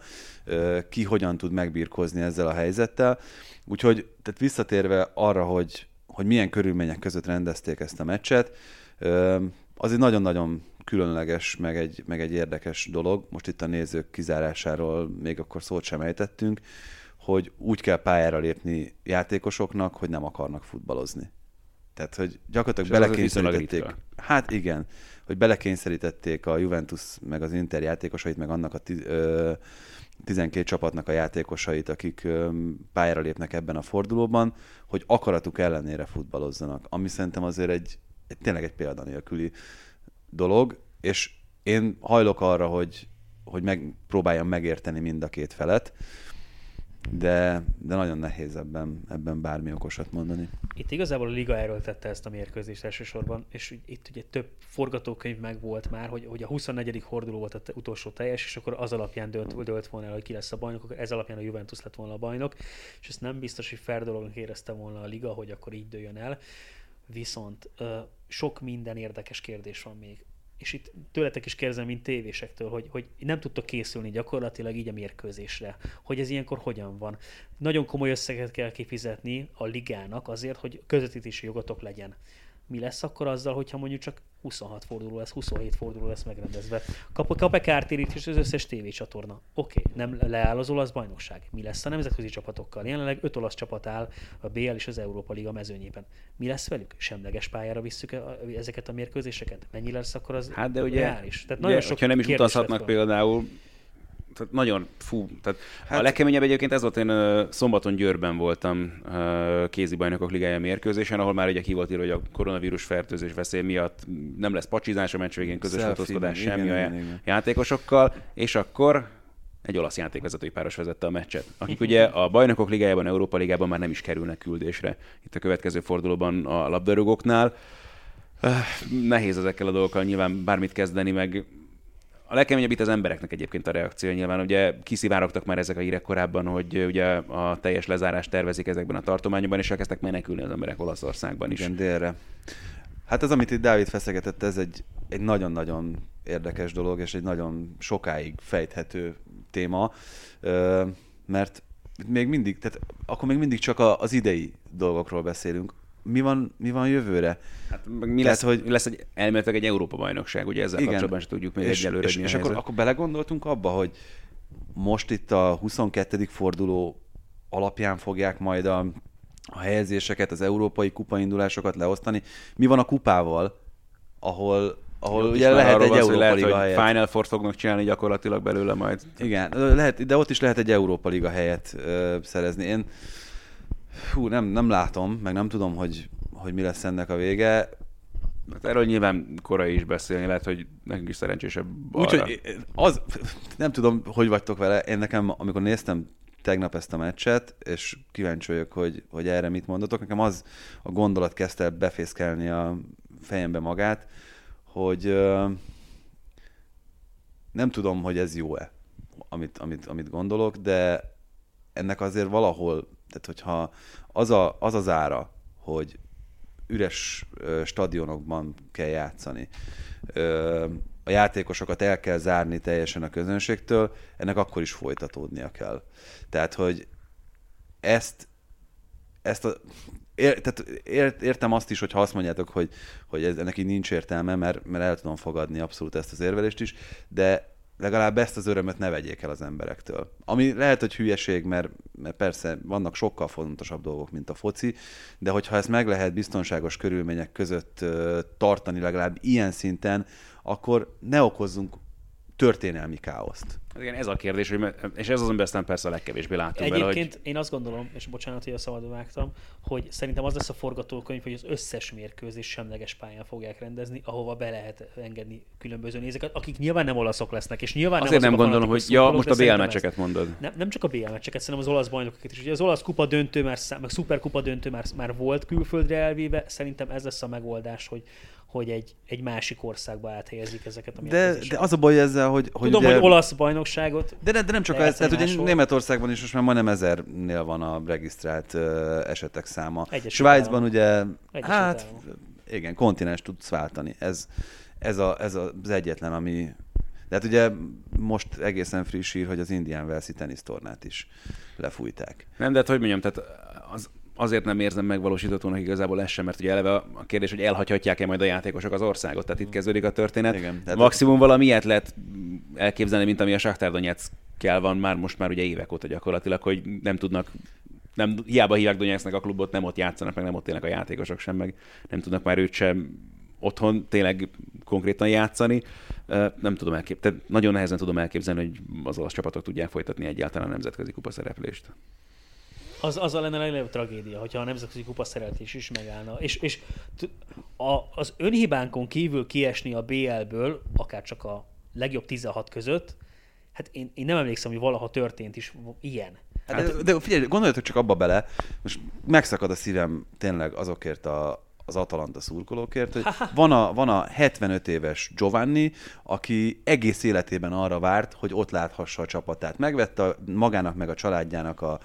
ki hogyan tud megbírkozni ezzel a helyzettel. Úgyhogy tehát visszatérve arra, hogy, hogy milyen körülmények között rendezték ezt a meccset, az egy nagyon-nagyon különleges, meg egy, meg egy érdekes dolog. Most itt a nézők kizárásáról még akkor szót sem ejtettünk, hogy úgy kell pályára lépni játékosoknak, hogy nem akarnak futballozni. Tehát, hogy gyakorlatilag belekényszerítették. Hát igen, hogy belekényszerítették a Juventus meg az Inter játékosait, meg annak a tiz, ö, 12 csapatnak a játékosait, akik ö, pályára lépnek ebben a fordulóban, hogy akaratuk ellenére futballozzanak. Ami szerintem azért egy, egy tényleg egy példanélküli dolog, és én hajlok arra, hogy, hogy megpróbáljam megérteni mind a két felet, de, de nagyon nehéz ebben, ebben bármi okosat mondani. Itt igazából a Liga erről tette ezt a mérkőzést elsősorban, és itt ugye több forgatókönyv meg volt már, hogy, hogy a 24. forduló volt az utolsó teljes, és akkor az alapján dölt, dölt volna el, hogy ki lesz a bajnok, akkor ez alapján a Juventus lett volna a bajnok, és ezt nem biztos, hogy fair dolognak érezte volna a Liga, hogy akkor így dőljön el. Viszont sok minden érdekes kérdés van még és itt tőletek is kérdezem, mint tévésektől, hogy, hogy nem tudtok készülni gyakorlatilag így a mérkőzésre. Hogy ez ilyenkor hogyan van. Nagyon komoly összeget kell kifizetni a ligának azért, hogy közvetítési jogotok legyen mi lesz akkor azzal, hogyha mondjuk csak 26 forduló lesz, 27 forduló lesz megrendezve. Kap, kap-e kártérítés az összes tévécsatorna? Oké, okay, nem leáll az olasz bajnokság. Mi lesz a nemzetközi csapatokkal? Jelenleg öt olasz csapat áll a BL és az Európa Liga mezőnyében. Mi lesz velük? Semleges pályára visszük ezeket a mérkőzéseket? Mennyi lesz akkor az hát de ugye, reális? Tehát nagyon ugye, sok nem is utazhatnak például, tehát nagyon fú. Tehát hát, a legkeményebb egyébként ez volt, én uh, szombaton Győrben voltam uh, kézi bajnokok ligája mérkőzésen, ahol már ugye ki volt írva, hogy a koronavírus fertőzés veszély miatt nem lesz pacsizás a meccs végén, közös fotózkodás semmi igen, a igen, játékosokkal, és akkor egy olasz játékvezetői páros vezette a meccset, akik ugye a bajnokok ligájában, Európa ligában már nem is kerülnek küldésre. Itt a következő fordulóban a labdarúgóknál. Nehéz ezekkel a dolgokkal nyilván bármit kezdeni, meg a legkeményebb itt az embereknek egyébként a reakció nyilván. Ugye kiszivárogtak már ezek a hírek korábban, hogy ugye a teljes lezárást tervezik ezekben a tartományokban, és elkezdtek menekülni az emberek Olaszországban is. Igen, délre. Hát az, amit itt Dávid feszegetett, ez egy, egy nagyon-nagyon érdekes dolog, és egy nagyon sokáig fejthető téma, mert még mindig, tehát akkor még mindig csak az idei dolgokról beszélünk mi van, mi van jövőre? Hát, mi lesz, hogy lesz egy, elméletileg egy Európa-bajnokság, ugye ezzel igen, kapcsolatban sem tudjuk még és, egyelőre. És, és akkor, akkor belegondoltunk abba, hogy most itt a 22. forduló alapján fogják majd a, a helyezéseket, az európai kupaindulásokat leosztani. Mi van a kupával, ahol ahol Jó, ugye lehet egy Európa lehet, Liga helyet. Final Four fognak csinálni gyakorlatilag belőle majd. Igen, lehet, de ott is lehet egy Európa Liga helyet ö, szerezni. Én Hú, nem, nem látom, meg nem tudom, hogy, hogy mi lesz ennek a vége. Hát erről nyilván korai is beszélni, lehet, hogy nekünk is szerencsésebb Úgyhogy az, nem tudom, hogy vagytok vele, én nekem, amikor néztem tegnap ezt a meccset, és kíváncsi vagyok, hogy, hogy erre mit mondatok, nekem az a gondolat kezdte el befészkelni a fejembe magát, hogy nem tudom, hogy ez jó-e, amit, amit, amit gondolok, de ennek azért valahol tehát, hogyha az, a, az az ára, hogy üres stadionokban kell játszani, a játékosokat el kell zárni teljesen a közönségtől, ennek akkor is folytatódnia kell. Tehát, hogy ezt, ezt a, ér, tehát ért, értem azt is, hogyha azt mondjátok, hogy, hogy ez, ennek így nincs értelme, mert, mert el tudom fogadni abszolút ezt az érvelést is, de legalább ezt az örömöt ne vegyék el az emberektől. Ami lehet, hogy hülyeség, mert, mert persze vannak sokkal fontosabb dolgok, mint a foci, de hogyha ezt meg lehet biztonságos körülmények között tartani legalább ilyen szinten, akkor ne okozzunk történelmi káoszt. Hát igen, ez a kérdés, hogy, és ez az, amiben aztán persze a legkevésbé látunk Egyébként bele, hogy... én azt gondolom, és bocsánat, hogy a szabadba vágtam, hogy szerintem az lesz a forgatókönyv, hogy az összes mérkőzés semleges pályán fogják rendezni, ahova be lehet engedni különböző nézőket, akik nyilván nem olaszok lesznek, és nyilván Azért nem, nem gondolom, hogy ja, most a BL meccseket mondod. Nem, nem csak a BL meccseket, szerintem az olasz bajnokokat is. Ugye az olasz kupa döntő, már, meg szuperkupa döntő már, már volt külföldre elvéve, szerintem ez lesz a megoldás, hogy hogy egy, egy másik országba áthelyezik ezeket a de, de az a baj ezzel, hogy... hogy Tudom, ugye, hogy olasz bajnokságot... De, de, de nem csak ez, tehát ugye Németországban is most már majdnem ezernél van a regisztrált uh, esetek száma. Egyes Svájcban ugye, Egyes hát állam. igen, kontinens tudsz váltani. Ez, ez, a, ez az egyetlen, ami... De hát ugye most egészen friss hír, hogy az Indian Wells-i tenisztornát is lefújták. Nem, de hát hogy mondjam, tehát az, azért nem érzem megvalósíthatónak igazából ez sem, mert ugye eleve a kérdés, hogy elhagyhatják-e majd a játékosok az országot, tehát itt kezdődik a történet. Igen, tehát Maximum valami ilyet lehet elképzelni, mint ami a Shakhtar kell van már most már ugye évek óta gyakorlatilag, hogy nem tudnak nem, hiába hívják Donetsknek a klubot, nem ott játszanak, meg nem ott élnek a játékosok sem, meg nem tudnak már őt sem otthon tényleg konkrétan játszani. Nem tudom elképzelni, nagyon nehezen tudom elképzelni, hogy az olasz csapatok tudják folytatni egyáltalán a nemzetközi kupa szereplést az, az a lenne a legnagyobb tragédia, hogyha a nemzetközi kupa szereltés is megállna. És, és a, az önhibánkon kívül kiesni a BL-ből, akár csak a legjobb 16 között, hát én, én nem emlékszem, hogy valaha történt is ilyen. Hát, de, de figyelj, gondoljatok csak abba bele, most megszakad a szívem tényleg azokért a, az Atalanta szurkolókért, hogy van a, van a 75 éves Giovanni, aki egész életében arra várt, hogy ott láthassa a csapatát. Megvette magának meg a családjának a,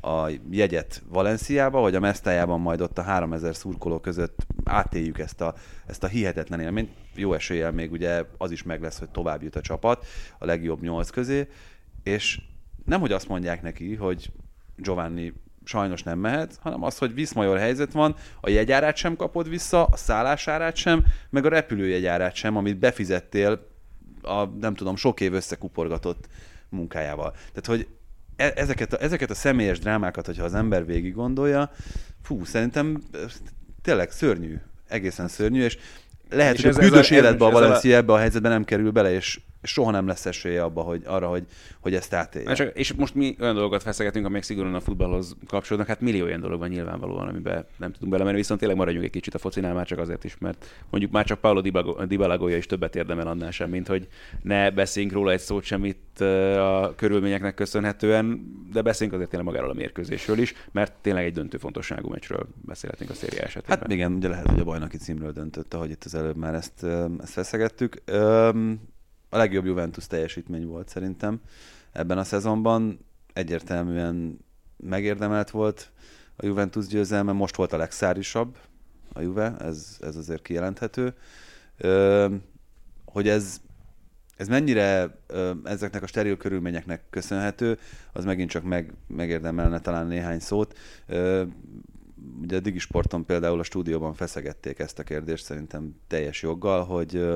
a jegyet Valenciába, hogy a Mesztájában majd ott a 3000 szurkoló között átéljük ezt a, ezt a hihetetlen élményt. Jó eséllyel még ugye az is meg lesz, hogy tovább jut a csapat a legjobb nyolc közé, és nem, hogy azt mondják neki, hogy Giovanni sajnos nem mehet, hanem az, hogy viszmajor helyzet van, a jegyárát sem kapod vissza, a szállásárát sem, meg a repülőjegyárát sem, amit befizettél a nem tudom, sok év összekuporgatott munkájával. Tehát, hogy E, ezeket a, ezeket a személyes drámákat, hogyha az ember végig gondolja, fú, szerintem tényleg szörnyű, egészen szörnyű, és lehet, és hogy ez, a büdös életbe a Valencia ebbe a helyzetben nem kerül bele, és soha nem lesz esélye abba, hogy, arra, hogy, hogy ezt átélje. Csak, és most mi olyan dolgokat feszegetünk, amelyek szigorúan a futballhoz kapcsolódnak, hát millió olyan dolog van nyilvánvalóan, amiben nem tudunk belemenni, viszont tényleg maradjunk egy kicsit a focinál már csak azért is, mert mondjuk már csak Paulo Dybala is többet érdemel annál sem, mint hogy ne beszéljünk róla egy szót sem itt a körülményeknek köszönhetően, de beszéljünk azért tényleg magáról a mérkőzésről is, mert tényleg egy döntő fontosságú meccsről beszélhetünk a széria esetében. Hát igen, ugye lehet, hogy a bajnoki címről döntött, ahogy itt az előbb már ezt, ezt feszegettük a legjobb Juventus teljesítmény volt szerintem ebben a szezonban. Egyértelműen megérdemelt volt a Juventus győzelme, most volt a legszárisabb a Juve, ez, ez azért kijelenthető. Ö, hogy ez, ez mennyire ö, ezeknek a steril körülményeknek köszönhető, az megint csak meg, megérdemelne talán néhány szót. Ö, ugye a Digisporton például a stúdióban feszegették ezt a kérdést szerintem teljes joggal, hogy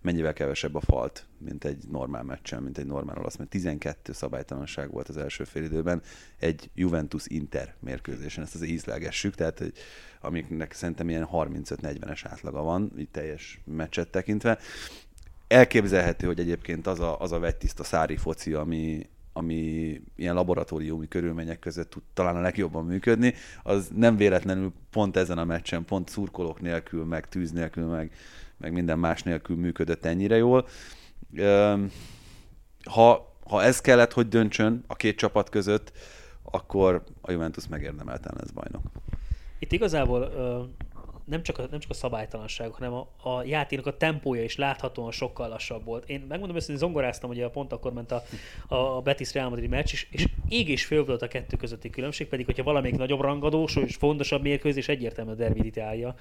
mennyivel kevesebb a falt, mint egy normál meccsen, mint egy normál olasz, mert 12 szabálytalanság volt az első fél időben egy Juventus-Inter mérkőzésen, ezt az ízlelgessük, tehát hogy, amiknek szerintem ilyen 35-40-es átlaga van, így teljes meccset tekintve. Elképzelhető, hogy egyébként az a, az a vegytiszta szári foci, ami, ami ilyen laboratóriumi körülmények között tud talán a legjobban működni, az nem véletlenül pont ezen a meccsen, pont szurkolók nélkül, meg tűz nélkül, meg, meg minden más nélkül működött ennyire jól. Ha, ha ez kellett, hogy döntsön a két csapat között, akkor a Juventus megérdemelten lesz bajnok. Itt igazából nem csak a, nem csak a szabálytalanság, hanem a, a játéknak a tempója is láthatóan sokkal lassabb volt. Én megmondom hogy zongoráztam, a pont akkor ment a, a Betis Real Madrid meccs, és, és ég és föl volt a kettő közötti különbség, pedig hogyha valamelyik nagyobb rangadós és fontosabb mérkőzés, egyértelmű a derbi állja.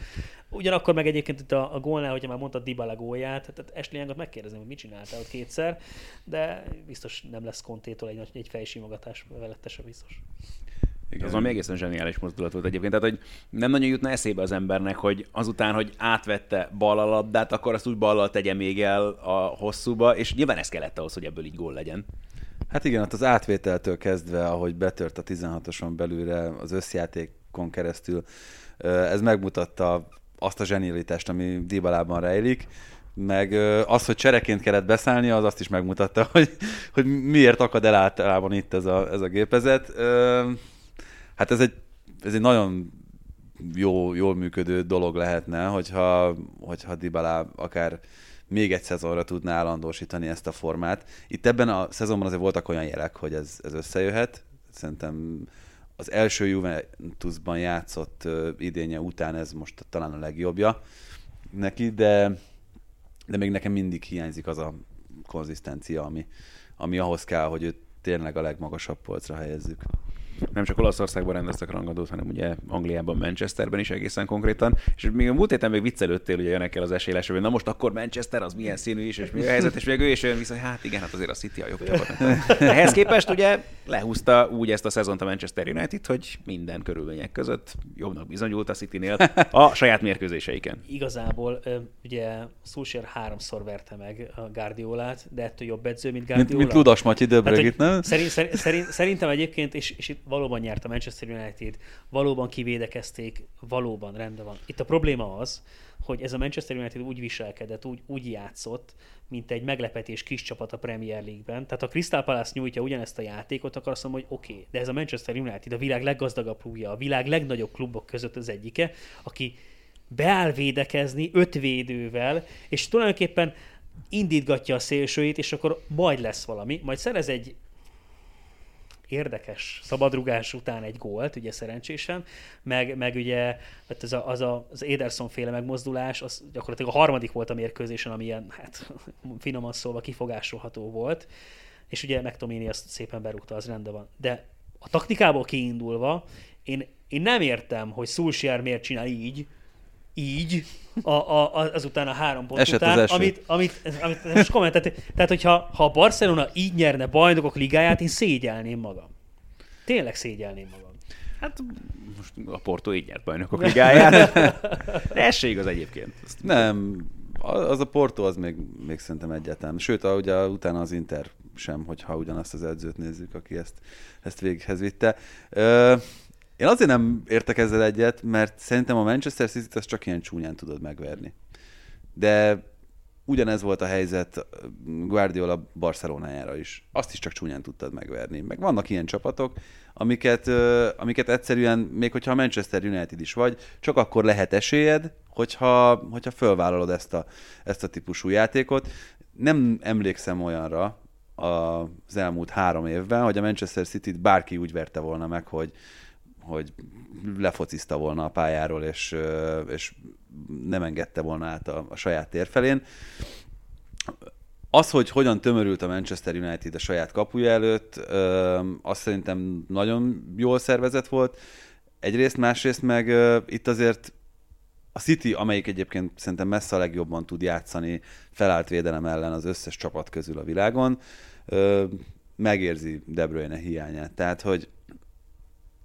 Ugyanakkor meg egyébként itt a, a gólnál, hogyha már mondta Dybala gólját, tehát Ashley Youngot megkérdezem, hogy mit csináltál ott kétszer, de biztos nem lesz kontétól egy, egy fejsimogatás velettese biztos. Igen. Az ami egészen zseniális mozdulat volt egyébként. Tehát, hogy nem nagyon jutna eszébe az embernek, hogy azután, hogy átvette bal a labdát, akkor azt úgy ballal tegye még el a hosszúba, és nyilván ez kellett ahhoz, hogy ebből így gól legyen. Hát igen, ott az átvételtől kezdve, ahogy betört a 16-oson belülre az összjátékon keresztül, ez megmutatta azt a zsenialitást, ami Dybalában rejlik, meg az, hogy csereként kellett beszállni, az azt is megmutatta, hogy, hogy miért akad el általában itt ez a, ez a gépezet. Hát ez egy, ez egy nagyon jó, jól működő dolog lehetne, hogyha, hogyha Dybala akár még egy szezonra tudná állandósítani ezt a formát. Itt ebben a szezonban azért voltak olyan jelek, hogy ez, ez összejöhet. Szerintem az első Juventusban játszott idénye után ez most talán a legjobbja neki, de, de még nekem mindig hiányzik az a konzisztencia, ami, ami ahhoz kell, hogy őt tényleg a legmagasabb polcra helyezzük nem csak Olaszországban rendeztek rangadót, hanem ugye Angliában, Manchesterben is egészen konkrétan. És még a múlt héten még viccelődtél ugye el az esélyesről, hogy na most akkor Manchester az milyen színű is, és mi a helyzet, és még ő is olyan vissza, hogy hát igen, hát azért a City a jobb csapat. Ehhez képest ugye lehúzta úgy ezt a szezont a Manchester United, hogy minden körülmények között jobbnak bizonyult a Citynél a saját mérkőzéseiken. Igazából ugye Solskjaer háromszor verte meg a Guardiolát, de ettől jobb edző, mint Guardiola. Mint, mint Ludas Matyi hát, nem? Szerint, szerint, szerintem egyébként, és, és itt valóban nyert a Manchester United, valóban kivédekezték, valóban rendben van. Itt a probléma az, hogy ez a Manchester United úgy viselkedett, úgy, úgy játszott, mint egy meglepetés kis csapat a Premier League-ben. Tehát a Crystal Palace nyújtja ugyanezt a játékot, akkor azt mondom, hogy oké, okay, de ez a Manchester United a világ leggazdagabb klubja, a világ legnagyobb klubok között az egyike, aki beáll védekezni öt védővel, és tulajdonképpen indítgatja a szélsőit, és akkor majd lesz valami, majd szerez egy érdekes szabadrugás után egy gólt, ugye szerencsésen, meg, meg ugye hát az, a, az, a, az Ederson féle megmozdulás, az gyakorlatilag a harmadik volt a mérkőzésen, ami ilyen, hát finoman szólva kifogásolható volt, és ugye McTominay azt szépen berúgta, az rendben van. De a taktikából kiindulva, én, én nem értem, hogy Szulsier miért csinál így, így, a, a, azután a három pont Esett után, az amit, amit, amit most komment, tehát, tehát hogyha ha a Barcelona így nyerne bajnokok ligáját, én szégyelném magam. Tényleg szégyelném magam. Hát most a Porto így nyert bajnokok ligáját. De ez se igaz egyébként. Azt nem, az a Porto az még, még szerintem egyáltalán. Sőt, ugye utána az Inter sem, hogyha ugyanazt az edzőt nézzük, aki ezt, ezt véghez vitte. Én azért nem értek ezzel egyet, mert szerintem a Manchester City-t csak ilyen csúnyán tudod megverni. De ugyanez volt a helyzet Guardiola Barcelonájára is. Azt is csak csúnyán tudtad megverni. Meg vannak ilyen csapatok, amiket, amiket egyszerűen, még hogyha a Manchester United is vagy, csak akkor lehet esélyed, hogyha, hogyha fölvállalod ezt a, ezt a típusú játékot. Nem emlékszem olyanra az elmúlt három évben, hogy a Manchester City-t bárki úgy verte volna meg, hogy, hogy lefociszta volna a pályáról, és, és nem engedte volna át a, a saját térfelén. Az, hogy hogyan tömörült a Manchester United a saját kapuja előtt, azt szerintem nagyon jól szervezett volt. Egyrészt, másrészt meg itt azért a City, amelyik egyébként szerintem messze a legjobban tud játszani felállt védelem ellen az összes csapat közül a világon, megérzi De Bruyne hiányát. Tehát, hogy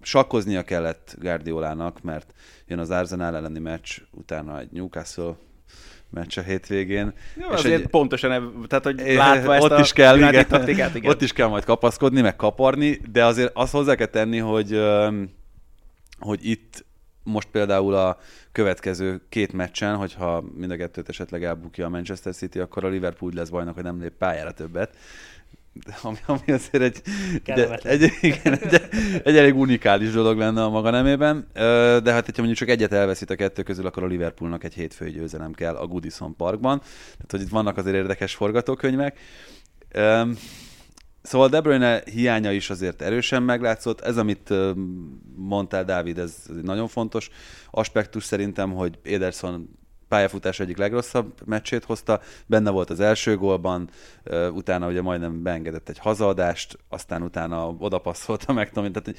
sakkoznia kellett Guardiolának, mert jön az Arsenal elleni meccs, utána egy Newcastle meccs a hétvégén. Jó, és azért egy, pontosan, tehát hogy látva ezt ott a is kell, igen, taktikát, igen. Ott is kell majd kapaszkodni, meg kaparni, de azért azt hozzá kell tenni, hogy, hogy itt most például a következő két meccsen, hogyha mind a kettőt esetleg elbukja a Manchester City, akkor a Liverpool lesz bajnak, hogy nem lép pályára többet ami, ami azért egy, de, egy, igen, egy, egy elég unikális dolog lenne a maga nemében, de hát hogyha mondjuk csak egyet elveszít a kettő közül, akkor a Liverpoolnak egy hétfői győzelem kell a Goodison Parkban, tehát hogy itt vannak azért érdekes forgatókönyvek. Szóval De Bruyne hiánya is azért erősen meglátszott. Ez, amit mondtál, Dávid, ez egy nagyon fontos aspektus szerintem, hogy Ederson pályafutás egyik legrosszabb meccsét hozta, benne volt az első gólban, utána ugye majdnem beengedett egy hazaadást, aztán utána odapasszolta meg, tehát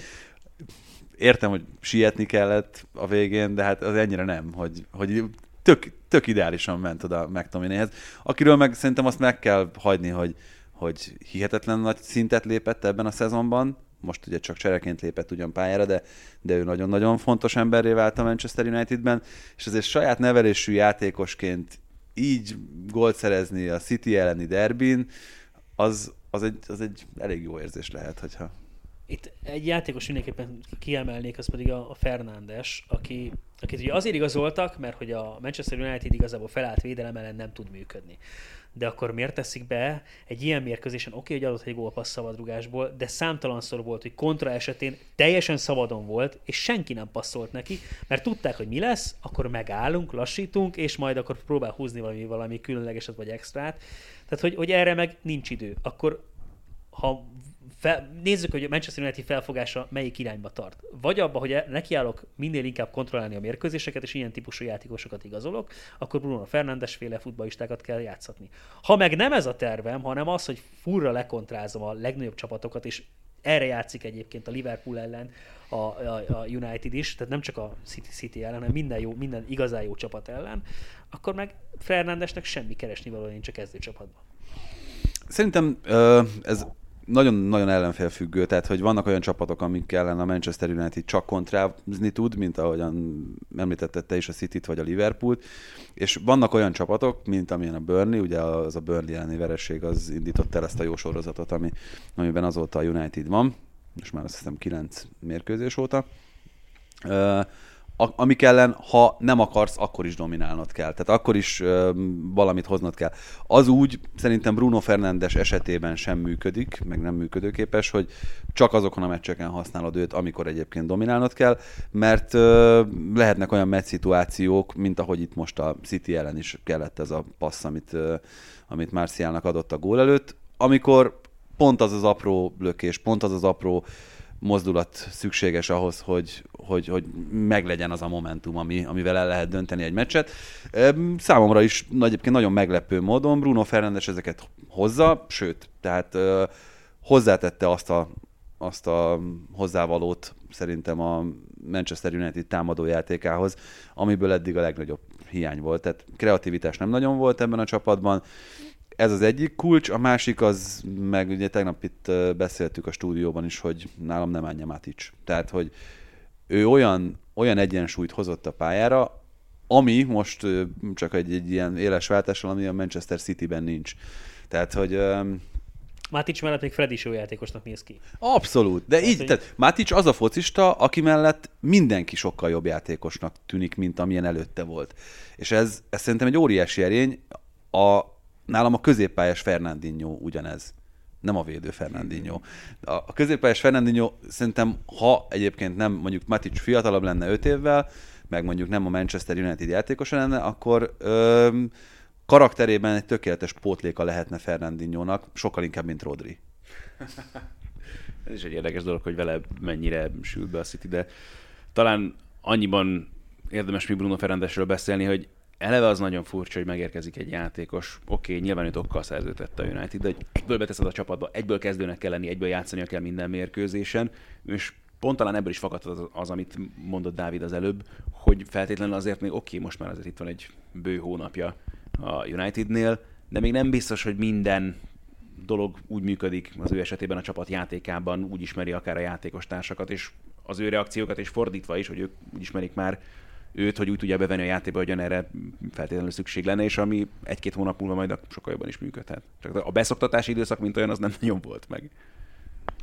értem, hogy sietni kellett a végén, de hát az ennyire nem, hogy, hogy tök, tök ideálisan ment oda McTominayhez, akiről meg szerintem azt meg kell hagyni, hogy, hogy hihetetlen nagy szintet lépett ebben a szezonban, most ugye csak csereként lépett ugyan pályára, de, de ő nagyon-nagyon fontos emberré vált a Manchester Unitedben, és azért saját nevelésű játékosként így gólt szerezni a City elleni derbin, az, az, egy, az egy elég jó érzés lehet, hogyha... Itt egy játékos mindenképpen kiemelnék, az pedig a, a Fernándes, aki, akit ugye azért igazoltak, mert hogy a Manchester United igazából felállt védelem ellen nem tud működni de akkor miért teszik be egy ilyen mérkőzésen, oké, okay, hogy adott egy gólpassz szabadrugásból, de számtalanszor volt, hogy kontra esetén teljesen szabadon volt, és senki nem passzolt neki, mert tudták, hogy mi lesz, akkor megállunk, lassítunk, és majd akkor próbál húzni valami, valami különlegeset vagy extrát. Tehát, hogy, hogy erre meg nincs idő. Akkor ha fel, nézzük, hogy a Manchester United felfogása melyik irányba tart. Vagy abba, hogy nekiállok minél inkább kontrollálni a mérkőzéseket, és ilyen típusú játékosokat igazolok, akkor Bruno Fernandes féle futballistákat kell játszatni. Ha meg nem ez a tervem, hanem az, hogy furra lekontrázom a legnagyobb csapatokat, és erre játszik egyébként a Liverpool ellen a, a, a United is, tehát nem csak a City City ellen, hanem minden, jó, minden igazán jó csapat ellen, akkor meg Fernandesnek semmi keresni való nincs a kezdő csapatban. Szerintem ez nagyon-nagyon ellenfélfüggő, tehát hogy vannak olyan csapatok, amik ellen a Manchester United csak kontrázni tud, mint ahogyan említetted te is a City-t vagy a Liverpoolt, és vannak olyan csapatok, mint amilyen a Burnley, ugye az a Burnley elleni vereség az indított el ezt a jó sorozatot, ami, amiben azóta a United van, és már azt hiszem kilenc mérkőzés óta. Uh, amik ellen, ha nem akarsz, akkor is dominálnod kell. Tehát akkor is ö, valamit hoznod kell. Az úgy szerintem Bruno Fernandes esetében sem működik, meg nem működőképes, hogy csak azokon a meccseken használod őt, amikor egyébként dominálnod kell, mert ö, lehetnek olyan meccs szituációk, mint ahogy itt most a City ellen is kellett ez a passz, amit, ö, amit Marcialnak adott a gól előtt, amikor pont az az apró lökés, pont az az apró mozdulat szükséges ahhoz, hogy, hogy, hogy meglegyen az a momentum, ami, amivel el lehet dönteni egy meccset. Számomra is egyébként nagyon meglepő módon Bruno Fernandes ezeket hozza, sőt, tehát hozzátette azt a, azt a hozzávalót szerintem a Manchester United támadójátékához, amiből eddig a legnagyobb hiány volt. Tehát kreativitás nem nagyon volt ebben a csapatban, ez az egyik kulcs, a másik az, meg ugye tegnap itt beszéltük a stúdióban is, hogy nálam nem Anya Matic. Tehát, hogy ő olyan, olyan egyensúlyt hozott a pályára, ami most csak egy, egy ilyen éles váltással, ami a Manchester City-ben nincs. Tehát, hogy Mátics mellett még Freddy jó játékosnak néz ki. Abszolút, de tehát, így, hogy... tehát Mátics az a focista, aki mellett mindenki sokkal jobb játékosnak tűnik, mint amilyen előtte volt. És ez, ez szerintem egy óriási erény, a, nálam a középpályás Fernandinho ugyanez nem a védő Fernandinho. A, a középpályás Fernandinho szerintem, ha egyébként nem mondjuk Matic fiatalabb lenne 5 évvel, meg mondjuk nem a Manchester United játékosa lenne, akkor ö, karakterében egy tökéletes pótléka lehetne Fernandinho-nak, sokkal inkább, mint Rodri. Ez is egy érdekes dolog, hogy vele mennyire sült be a City, de talán annyiban érdemes mi Bruno Fernandesről beszélni, hogy eleve az nagyon furcsa, hogy megérkezik egy játékos. Oké, okay, nyilván őt okkal szerződtette a United, de egyből beteszed a csapatba, egyből kezdőnek kell lenni, egyből játszania kell minden mérkőzésen, és pont talán ebből is fakadt az, az, amit mondott Dávid az előbb, hogy feltétlenül azért még oké, okay, most már azért itt van egy bő hónapja a Unitednél, de még nem biztos, hogy minden dolog úgy működik az ő esetében a csapat játékában, úgy ismeri akár a játékos társakat, és az ő reakciókat, és fordítva is, hogy ők úgy ismerik már őt, hogy úgy tudja bevenni a játékba, hogy erre feltétlenül szükség lenne, és ami egy-két hónap múlva majd sokkal jobban is működhet. Csak a beszoktatási időszak, mint olyan, az nem nagyon volt meg.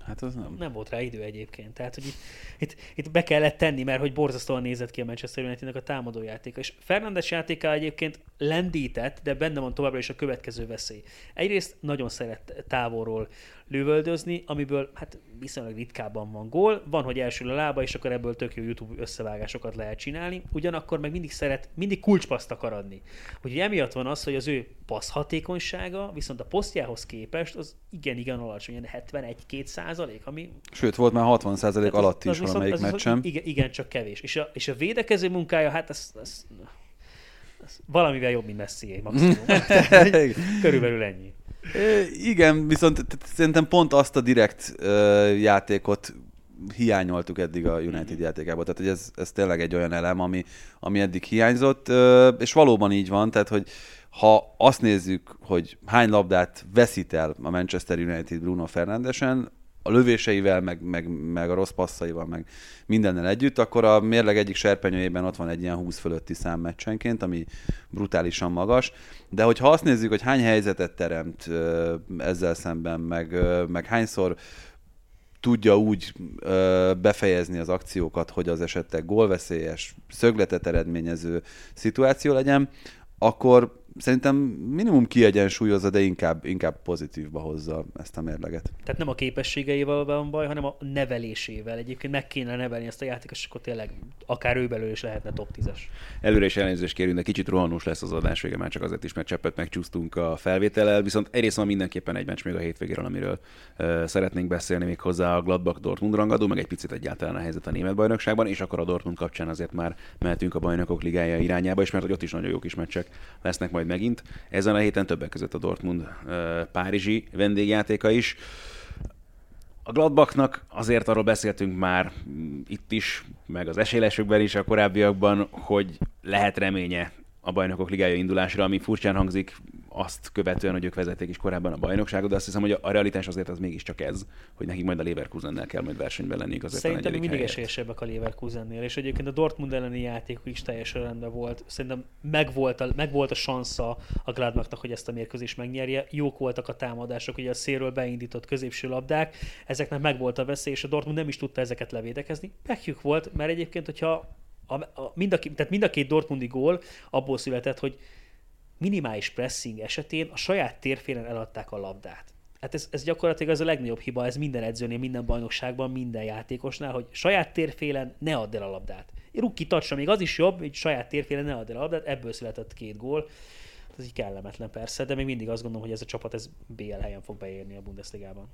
Hát az nem. Nem volt rá idő egyébként. Tehát, hogy itt, itt, itt be kellett tenni, mert hogy borzasztóan nézett ki a Manchester Unitednek a támadójátéka. És Fernandes játéka egyébként lendített, de benne van továbbra is a következő veszély. Egyrészt nagyon szeret távolról lövöldözni, amiből hát viszonylag ritkábban van gól. Van, hogy elsül a lába, és akkor ebből tök jó YouTube összevágásokat lehet csinálni. Ugyanakkor meg mindig szeret, mindig kulcspaszt akar adni. Úgyhogy emiatt van az, hogy az ő passz hatékonysága, viszont a posztjához képest az igen, igen alacsony, 71-2 százalék, ami... Sőt, volt már 60 százalék alatt is valamelyik meccsem. Igen, igen, csak kevés. És a, és a védekező munkája, hát ez, ez, ez valamivel jobb, mint Messi maximum. Körülbelül ennyi. Igen, viszont szerintem pont azt a direkt játékot hiányoltuk eddig a United játékában. Tehát, hogy ez, ez tényleg egy olyan elem, ami, ami eddig hiányzott, és valóban így van, tehát, hogy ha azt nézzük, hogy hány labdát veszít el a Manchester United Bruno Fernandesen, a lövéseivel, meg, meg, meg a rossz passzaival, meg mindennel együtt, akkor a mérleg egyik serpenyőjében ott van egy ilyen 20 fölötti szám meccsenként, ami brutálisan magas. De hogyha azt nézzük, hogy hány helyzetet teremt ezzel szemben, meg, meg hányszor tudja úgy ö, befejezni az akciókat, hogy az esetleg gólveszélyes, szögletet eredményező szituáció legyen, akkor szerintem minimum kiegyensúlyozza, de inkább, inkább pozitívba hozza ezt a mérleget. Tehát nem a képességeivel van baj, hanem a nevelésével. Egyébként meg kéne nevelni ezt a játékos, és akkor tényleg akár ő belőle is lehetne top 10-es. Előre is elnézést kérünk, de kicsit rohanós lesz az adás vége, már csak azért is, mert cseppet megcsúsztunk a felvétellel, viszont egyrészt van mindenképpen egy meccs még a hétvégéről, amiről uh, szeretnénk beszélni még hozzá a Gladbach Dortmund rangadó, meg egy picit egyáltalán a helyzet a német bajnokságban, és akkor a Dortmund kapcsán azért már mehetünk a bajnokok ligája irányába, és mert hogy ott is nagyon jó kis meccsek lesznek majd megint. Ezen a héten többek között a Dortmund párizsi vendégjátéka is. A Gladbachnak azért arról beszéltünk már itt is, meg az esélyesekben is a korábbiakban, hogy lehet reménye a bajnokok ligája indulásra, ami furcsán hangzik, azt követően, hogy ők vezették is korábban a bajnokságot, de azt hiszem, hogy a realitás azért az mégiscsak ez, hogy nekik majd a Leverkusennel kell majd versenyben lenni azért Szerintem a mindig esélyesebbek a Leverkusennél, és egyébként a Dortmund elleni játék is teljesen rendben volt. Szerintem megvolt a, megvolt a sansza a Gladbachnak, hogy ezt a mérkőzést megnyerje. Jók voltak a támadások, ugye a szélről beindított középső labdák, ezeknek megvolt a veszély, és a Dortmund nem is tudta ezeket levédekezni. Pekjük volt, mert egyébként, hogyha a, a, mind, a, tehát mind a két Dortmundi gól abból született, hogy minimális pressing esetén a saját térfélen eladták a labdát. Hát ez, ez gyakorlatilag az a legnagyobb hiba, ez minden edzőnél, minden bajnokságban, minden játékosnál, hogy saját térfélen ne add el a labdát. Rukki tacsra még az is jobb, hogy saját térfélen ne add el a labdát, ebből született két gól. Ez így kellemetlen persze, de még mindig azt gondolom, hogy ez a csapat ez BL helyen fog beérni a Bundesligában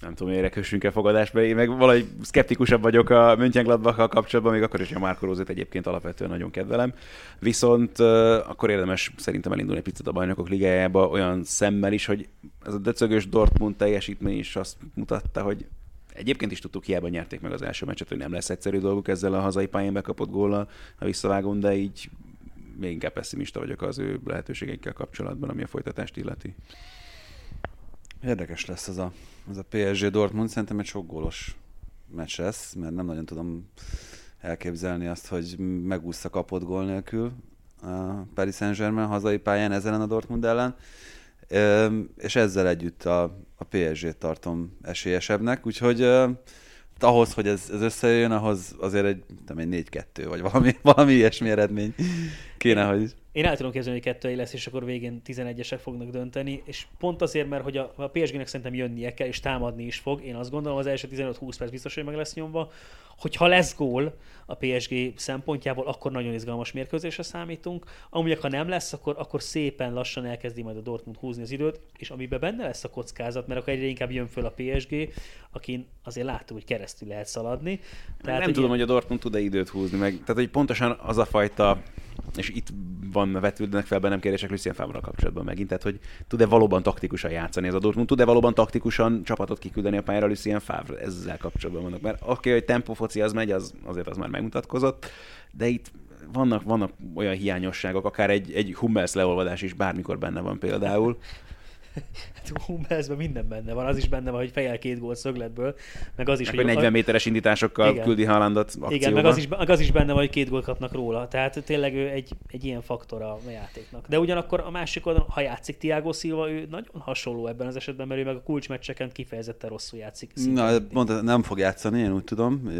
nem tudom, mire kössünk-e fogadásba. Én meg valahogy szkeptikusabb vagyok a Mönchengladbach kapcsolatban, még akkor is a Márko Rózét egyébként alapvetően nagyon kedvelem. Viszont akkor érdemes szerintem elindulni egy picit a bajnokok ligájába olyan szemmel is, hogy ez a döcögös Dortmund teljesítmény is azt mutatta, hogy Egyébként is tudtuk, hiába nyerték meg az első meccset, hogy nem lesz egyszerű dolguk ezzel a hazai pályán bekapott góllal a visszavágón, de így még inkább pessimista vagyok az ő lehetőségeikkel kapcsolatban, ami a folytatást illeti. Érdekes lesz ez a, ez a PSG Dortmund, szerintem egy sok gólos meccs lesz, mert nem nagyon tudom elképzelni azt, hogy megúszta kapott gól nélkül a Paris Saint-Germain hazai pályán ezen a Dortmund ellen, és ezzel együtt a, a PSG-t tartom esélyesebbnek, úgyhogy ahhoz, hogy ez, ez összejön, ahhoz azért egy, nem, egy 4-2, vagy valami, valami ilyesmi eredmény kéne, én, hogy... Én el tudom képzelni, hogy kettői lesz, és akkor végén 11-esek fognak dönteni, és pont azért, mert hogy a, a PSG-nek szerintem jönnie kell, és támadni is fog. Én azt gondolom, az első 15-20 perc biztos, hogy meg lesz nyomva. Hogyha lesz gól a PSG szempontjából, akkor nagyon izgalmas mérkőzésre számítunk. Amúgy, ha nem lesz, akkor, akkor szépen lassan elkezdi majd a Dortmund húzni az időt, és amiben benne lesz a kockázat, mert akkor egyre inkább jön föl a PSG, akin azért láttuk, hogy keresztül lehet szaladni. Tehát, nem tudom, hogy a Dortmund tud-e időt húzni meg. Tehát, hogy pontosan az a fajta és itt van vetődnek fel bennem kérdések Lucien Favre kapcsolatban megint, tehát hogy tud-e valóban taktikusan játszani ez a Dortmund, tud-e valóban taktikusan csapatot kiküldeni a pályára Lucien Favre, ezzel kapcsolatban vannak, mert oké, okay, hogy tempofoci az megy, az, azért az már megmutatkozott, de itt vannak, vannak olyan hiányosságok, akár egy, egy Hummels leolvadás is bármikor benne van például. Hummelsben minden benne van, az is benne van, hogy fejel két gólt szögletből, meg az is, meg hogy 40 méteres indításokkal igen. küldi Haalandot akcióba. Igen, meg az, is, meg az is benne van, hogy két gólt kapnak róla. Tehát tényleg ő egy, egy ilyen faktor a játéknak. De ugyanakkor a másik oldalon, ha játszik Tiago Silva, ő nagyon hasonló ebben az esetben, mert ő meg a kulcsmeccseken kifejezetten rosszul játszik. Na, mondta, nem fog játszani, én úgy tudom,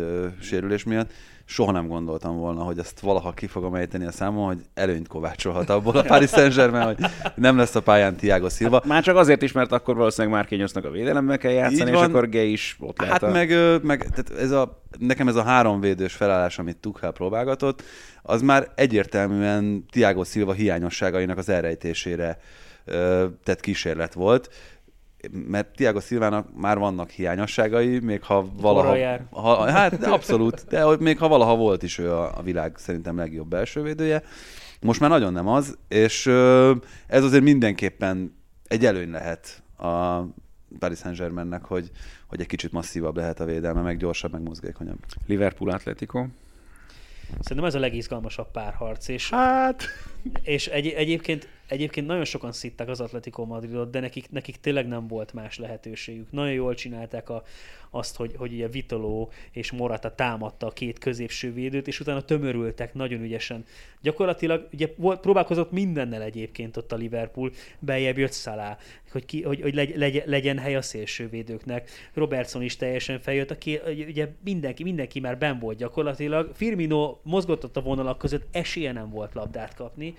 sérülés miatt soha nem gondoltam volna, hogy ezt valaha ki fogom ejteni a számon, hogy előnyt kovácsolhat abból a Paris Saint-Germain, hogy nem lesz a pályán Thiago Silva. Hát már csak azért is, mert akkor valószínűleg Márkényosznak a védelembe kell játszani, és akkor Gay is ott lehet. Hát a... meg, meg tehát ez a, nekem ez a három védős felállás, amit Tuchel próbálgatott, az már egyértelműen Thiago Silva hiányosságainak az elrejtésére tett kísérlet volt mert Tiago Szilvának már vannak hiányosságai, még ha valaha... Ha, hát abszolút, de még ha valaha volt is ő a, a világ szerintem legjobb belsővédője. Most már nagyon nem az, és ez azért mindenképpen egy előny lehet a Paris Saint-Germainnek, hogy, hogy egy kicsit masszívabb lehet a védelme, meg gyorsabb, meg mozgékonyabb. Liverpool Atletico. Szerintem ez a legizgalmasabb párharc, és, hát... és egy, egyébként Egyébként nagyon sokan szitták az Atletico Madridot, de nekik, nekik tényleg nem volt más lehetőségük. Nagyon jól csinálták a, azt, hogy, hogy ugye Vitoló és Morata támadta a két középső védőt, és utána tömörültek nagyon ügyesen. Gyakorlatilag ugye volt, próbálkozott mindennel egyébként ott a Liverpool, beljebb jött Salah, hogy, ki, hogy, hogy legy, legy, legyen hely a szélsővédőknek. Robertson is teljesen feljött, aki ugye mindenki, mindenki már ben volt gyakorlatilag. Firmino mozgott ott a vonalak között, esélye nem volt labdát kapni.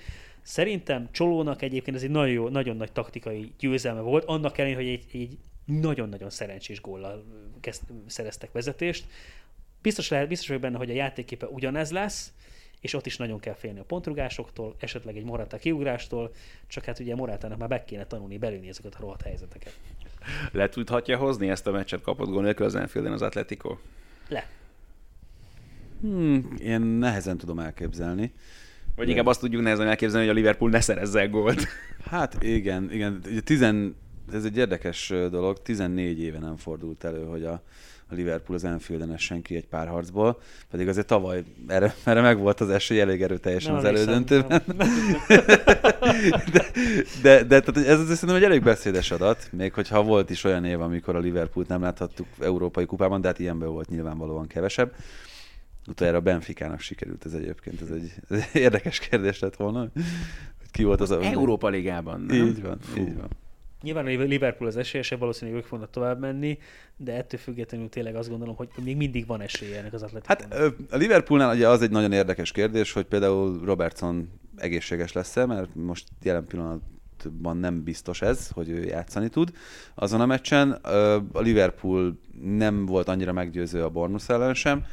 Szerintem Csolónak egyébként ez egy nagyon, jó, nagyon nagy taktikai győzelme volt, annak ellenére, hogy egy, egy nagyon-nagyon szerencsés góllal kezd, szereztek vezetést. Biztos, lehet, biztos vagyok benne, hogy a játéképe ugyanez lesz, és ott is nagyon kell félni a pontrugásoktól, esetleg egy Morata kiugrástól, csak hát ugye Moratának már be kéne tanulni belülni ezeket a rohadt helyzeteket. Le tudhatja hozni ezt a meccset kapott gól nélkül az Enfielden az Atletico? Le. Hmm, én nehezen tudom elképzelni. Vagy inkább azt tudjuk nehezen elképzelni, hogy a Liverpool ne szerezze gólt. Hát igen, igen. Ugye tizen, ez egy érdekes dolog, 14 éve nem fordult elő, hogy a, a Liverpool az Enfielden essen ki egy pár harcból, pedig azért tavaly erre, erre meg volt az esély elég erőteljesen nem az elődöntőben. de, de, de tehát ez az szerintem egy elég beszédes adat, még hogyha volt is olyan év, amikor a Liverpoolt nem láthattuk európai kupában, de hát ilyenből volt nyilvánvalóan kevesebb. Utoljára a Benficának sikerült ez egyébként, ez egy, ez egy érdekes kérdés lett volna, hogy ki volt az, az a... Európa Ligában, nem? Így van, Fú. így van. Nyilván a Liverpool az esélyesebb, valószínűleg ők fognak tovább menni, de ettől függetlenül tényleg azt gondolom, hogy még mindig van esélye ennek az atletikon. Hát a Liverpoolnál ugye az egy nagyon érdekes kérdés, hogy például Robertson egészséges lesz-e, mert most jelen pillanatban nem biztos ez, hogy ő játszani tud. Azon a meccsen a Liverpool nem volt annyira meggyőző a Bornus ellen sem,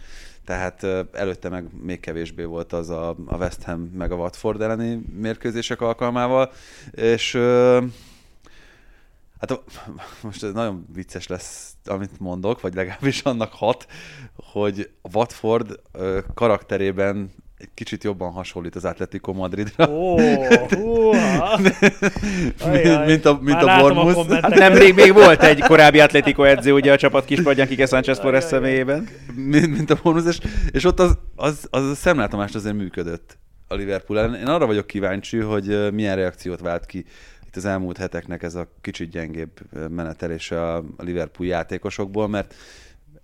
tehát előtte meg még kevésbé volt az a, a West Ham meg a Watford elleni mérkőzések alkalmával, és hát most nagyon vicces lesz, amit mondok, vagy legalábbis annak hat, hogy a Watford karakterében egy kicsit jobban hasonlít az Atletico Madridra. Ó, oh, mint, mint a, mint a Bournemouth. A hát nemrég még volt egy korábbi Atletico edző ugye a csapat kispadján, Kike Sánchez Flores személyében. Mint, mint a Bournemouth, és, és ott az, az, az a szemlátomást azért működött a Liverpool ellen. Én arra vagyok kíváncsi, hogy milyen reakciót vált ki itt az elmúlt heteknek ez a kicsit gyengébb menetelése a Liverpool játékosokból, mert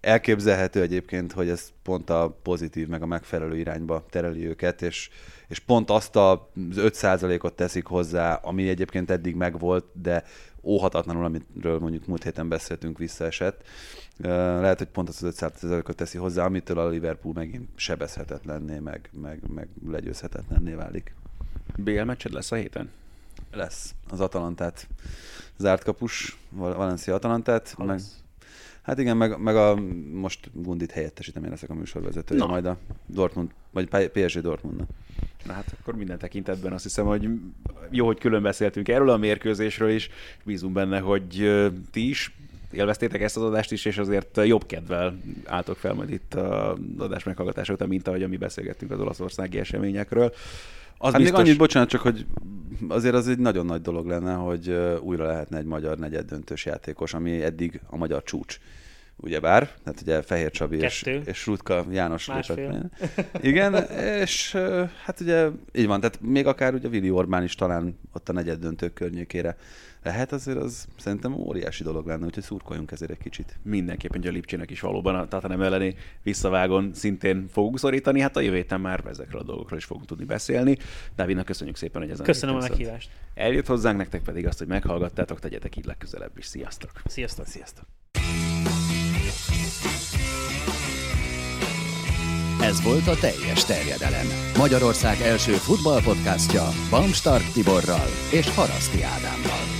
elképzelhető egyébként, hogy ez pont a pozitív, meg a megfelelő irányba tereli őket, és, és pont azt az 5%-ot teszik hozzá, ami egyébként eddig megvolt, de óhatatlanul, amiről mondjuk múlt héten beszéltünk, visszaesett. Lehet, hogy pont az 5%-ot teszi hozzá, amitől a Liverpool megint sebezhetetlenné, meg, meg, meg legyőzhetetlenné válik. BL meccsed lesz a héten? Lesz. Az Atalantát zárt kapus, Valencia Atalantát. Meg, hát igen, meg, meg a most Gundit helyettesítem, én leszek a műsorvezetője, majd a Dortmund, vagy PSG Dortmundnak. Na hát akkor minden tekintetben azt hiszem, hogy jó, hogy külön beszéltünk erről a mérkőzésről is. Bízunk benne, hogy ti is élveztétek ezt az adást is, és azért jobb kedvel álltok fel majd itt az adás meghallgatása után, mint ahogy mi beszélgettünk az olaszországi eseményekről. Az hát biztos... még annyit, bocsánat, csak hogy azért az egy nagyon nagy dolog lenne, hogy újra lehetne egy magyar negyed döntős játékos, ami eddig a magyar csúcs ugyebár, tehát ugye Fehér Csabi és, és Rutka János lépett. Igen, és hát ugye így van, tehát még akár ugye Vili Orbán is talán ott a negyed döntők környékére lehet, azért az szerintem óriási dolog lenne, úgyhogy szurkoljunk ezért egy kicsit. Mindenképpen, hogy a Lipcsének is valóban a Tatanem elleni visszavágon szintén fogunk szorítani, hát a jövő héten már ezekről a dolgokról is fogunk tudni beszélni. Dávidnak köszönjük szépen, hogy ezen Köszönöm a meghívást. Eljött hozzánk, nektek pedig azt, hogy meghallgattátok, tegyetek így legközelebb is. Sziasztok! Sziasztok! Sziasztok! Ez volt a teljes terjedelem. Magyarország első futballpodcastja Bamstart Tiborral és Haraszti Ádámmal.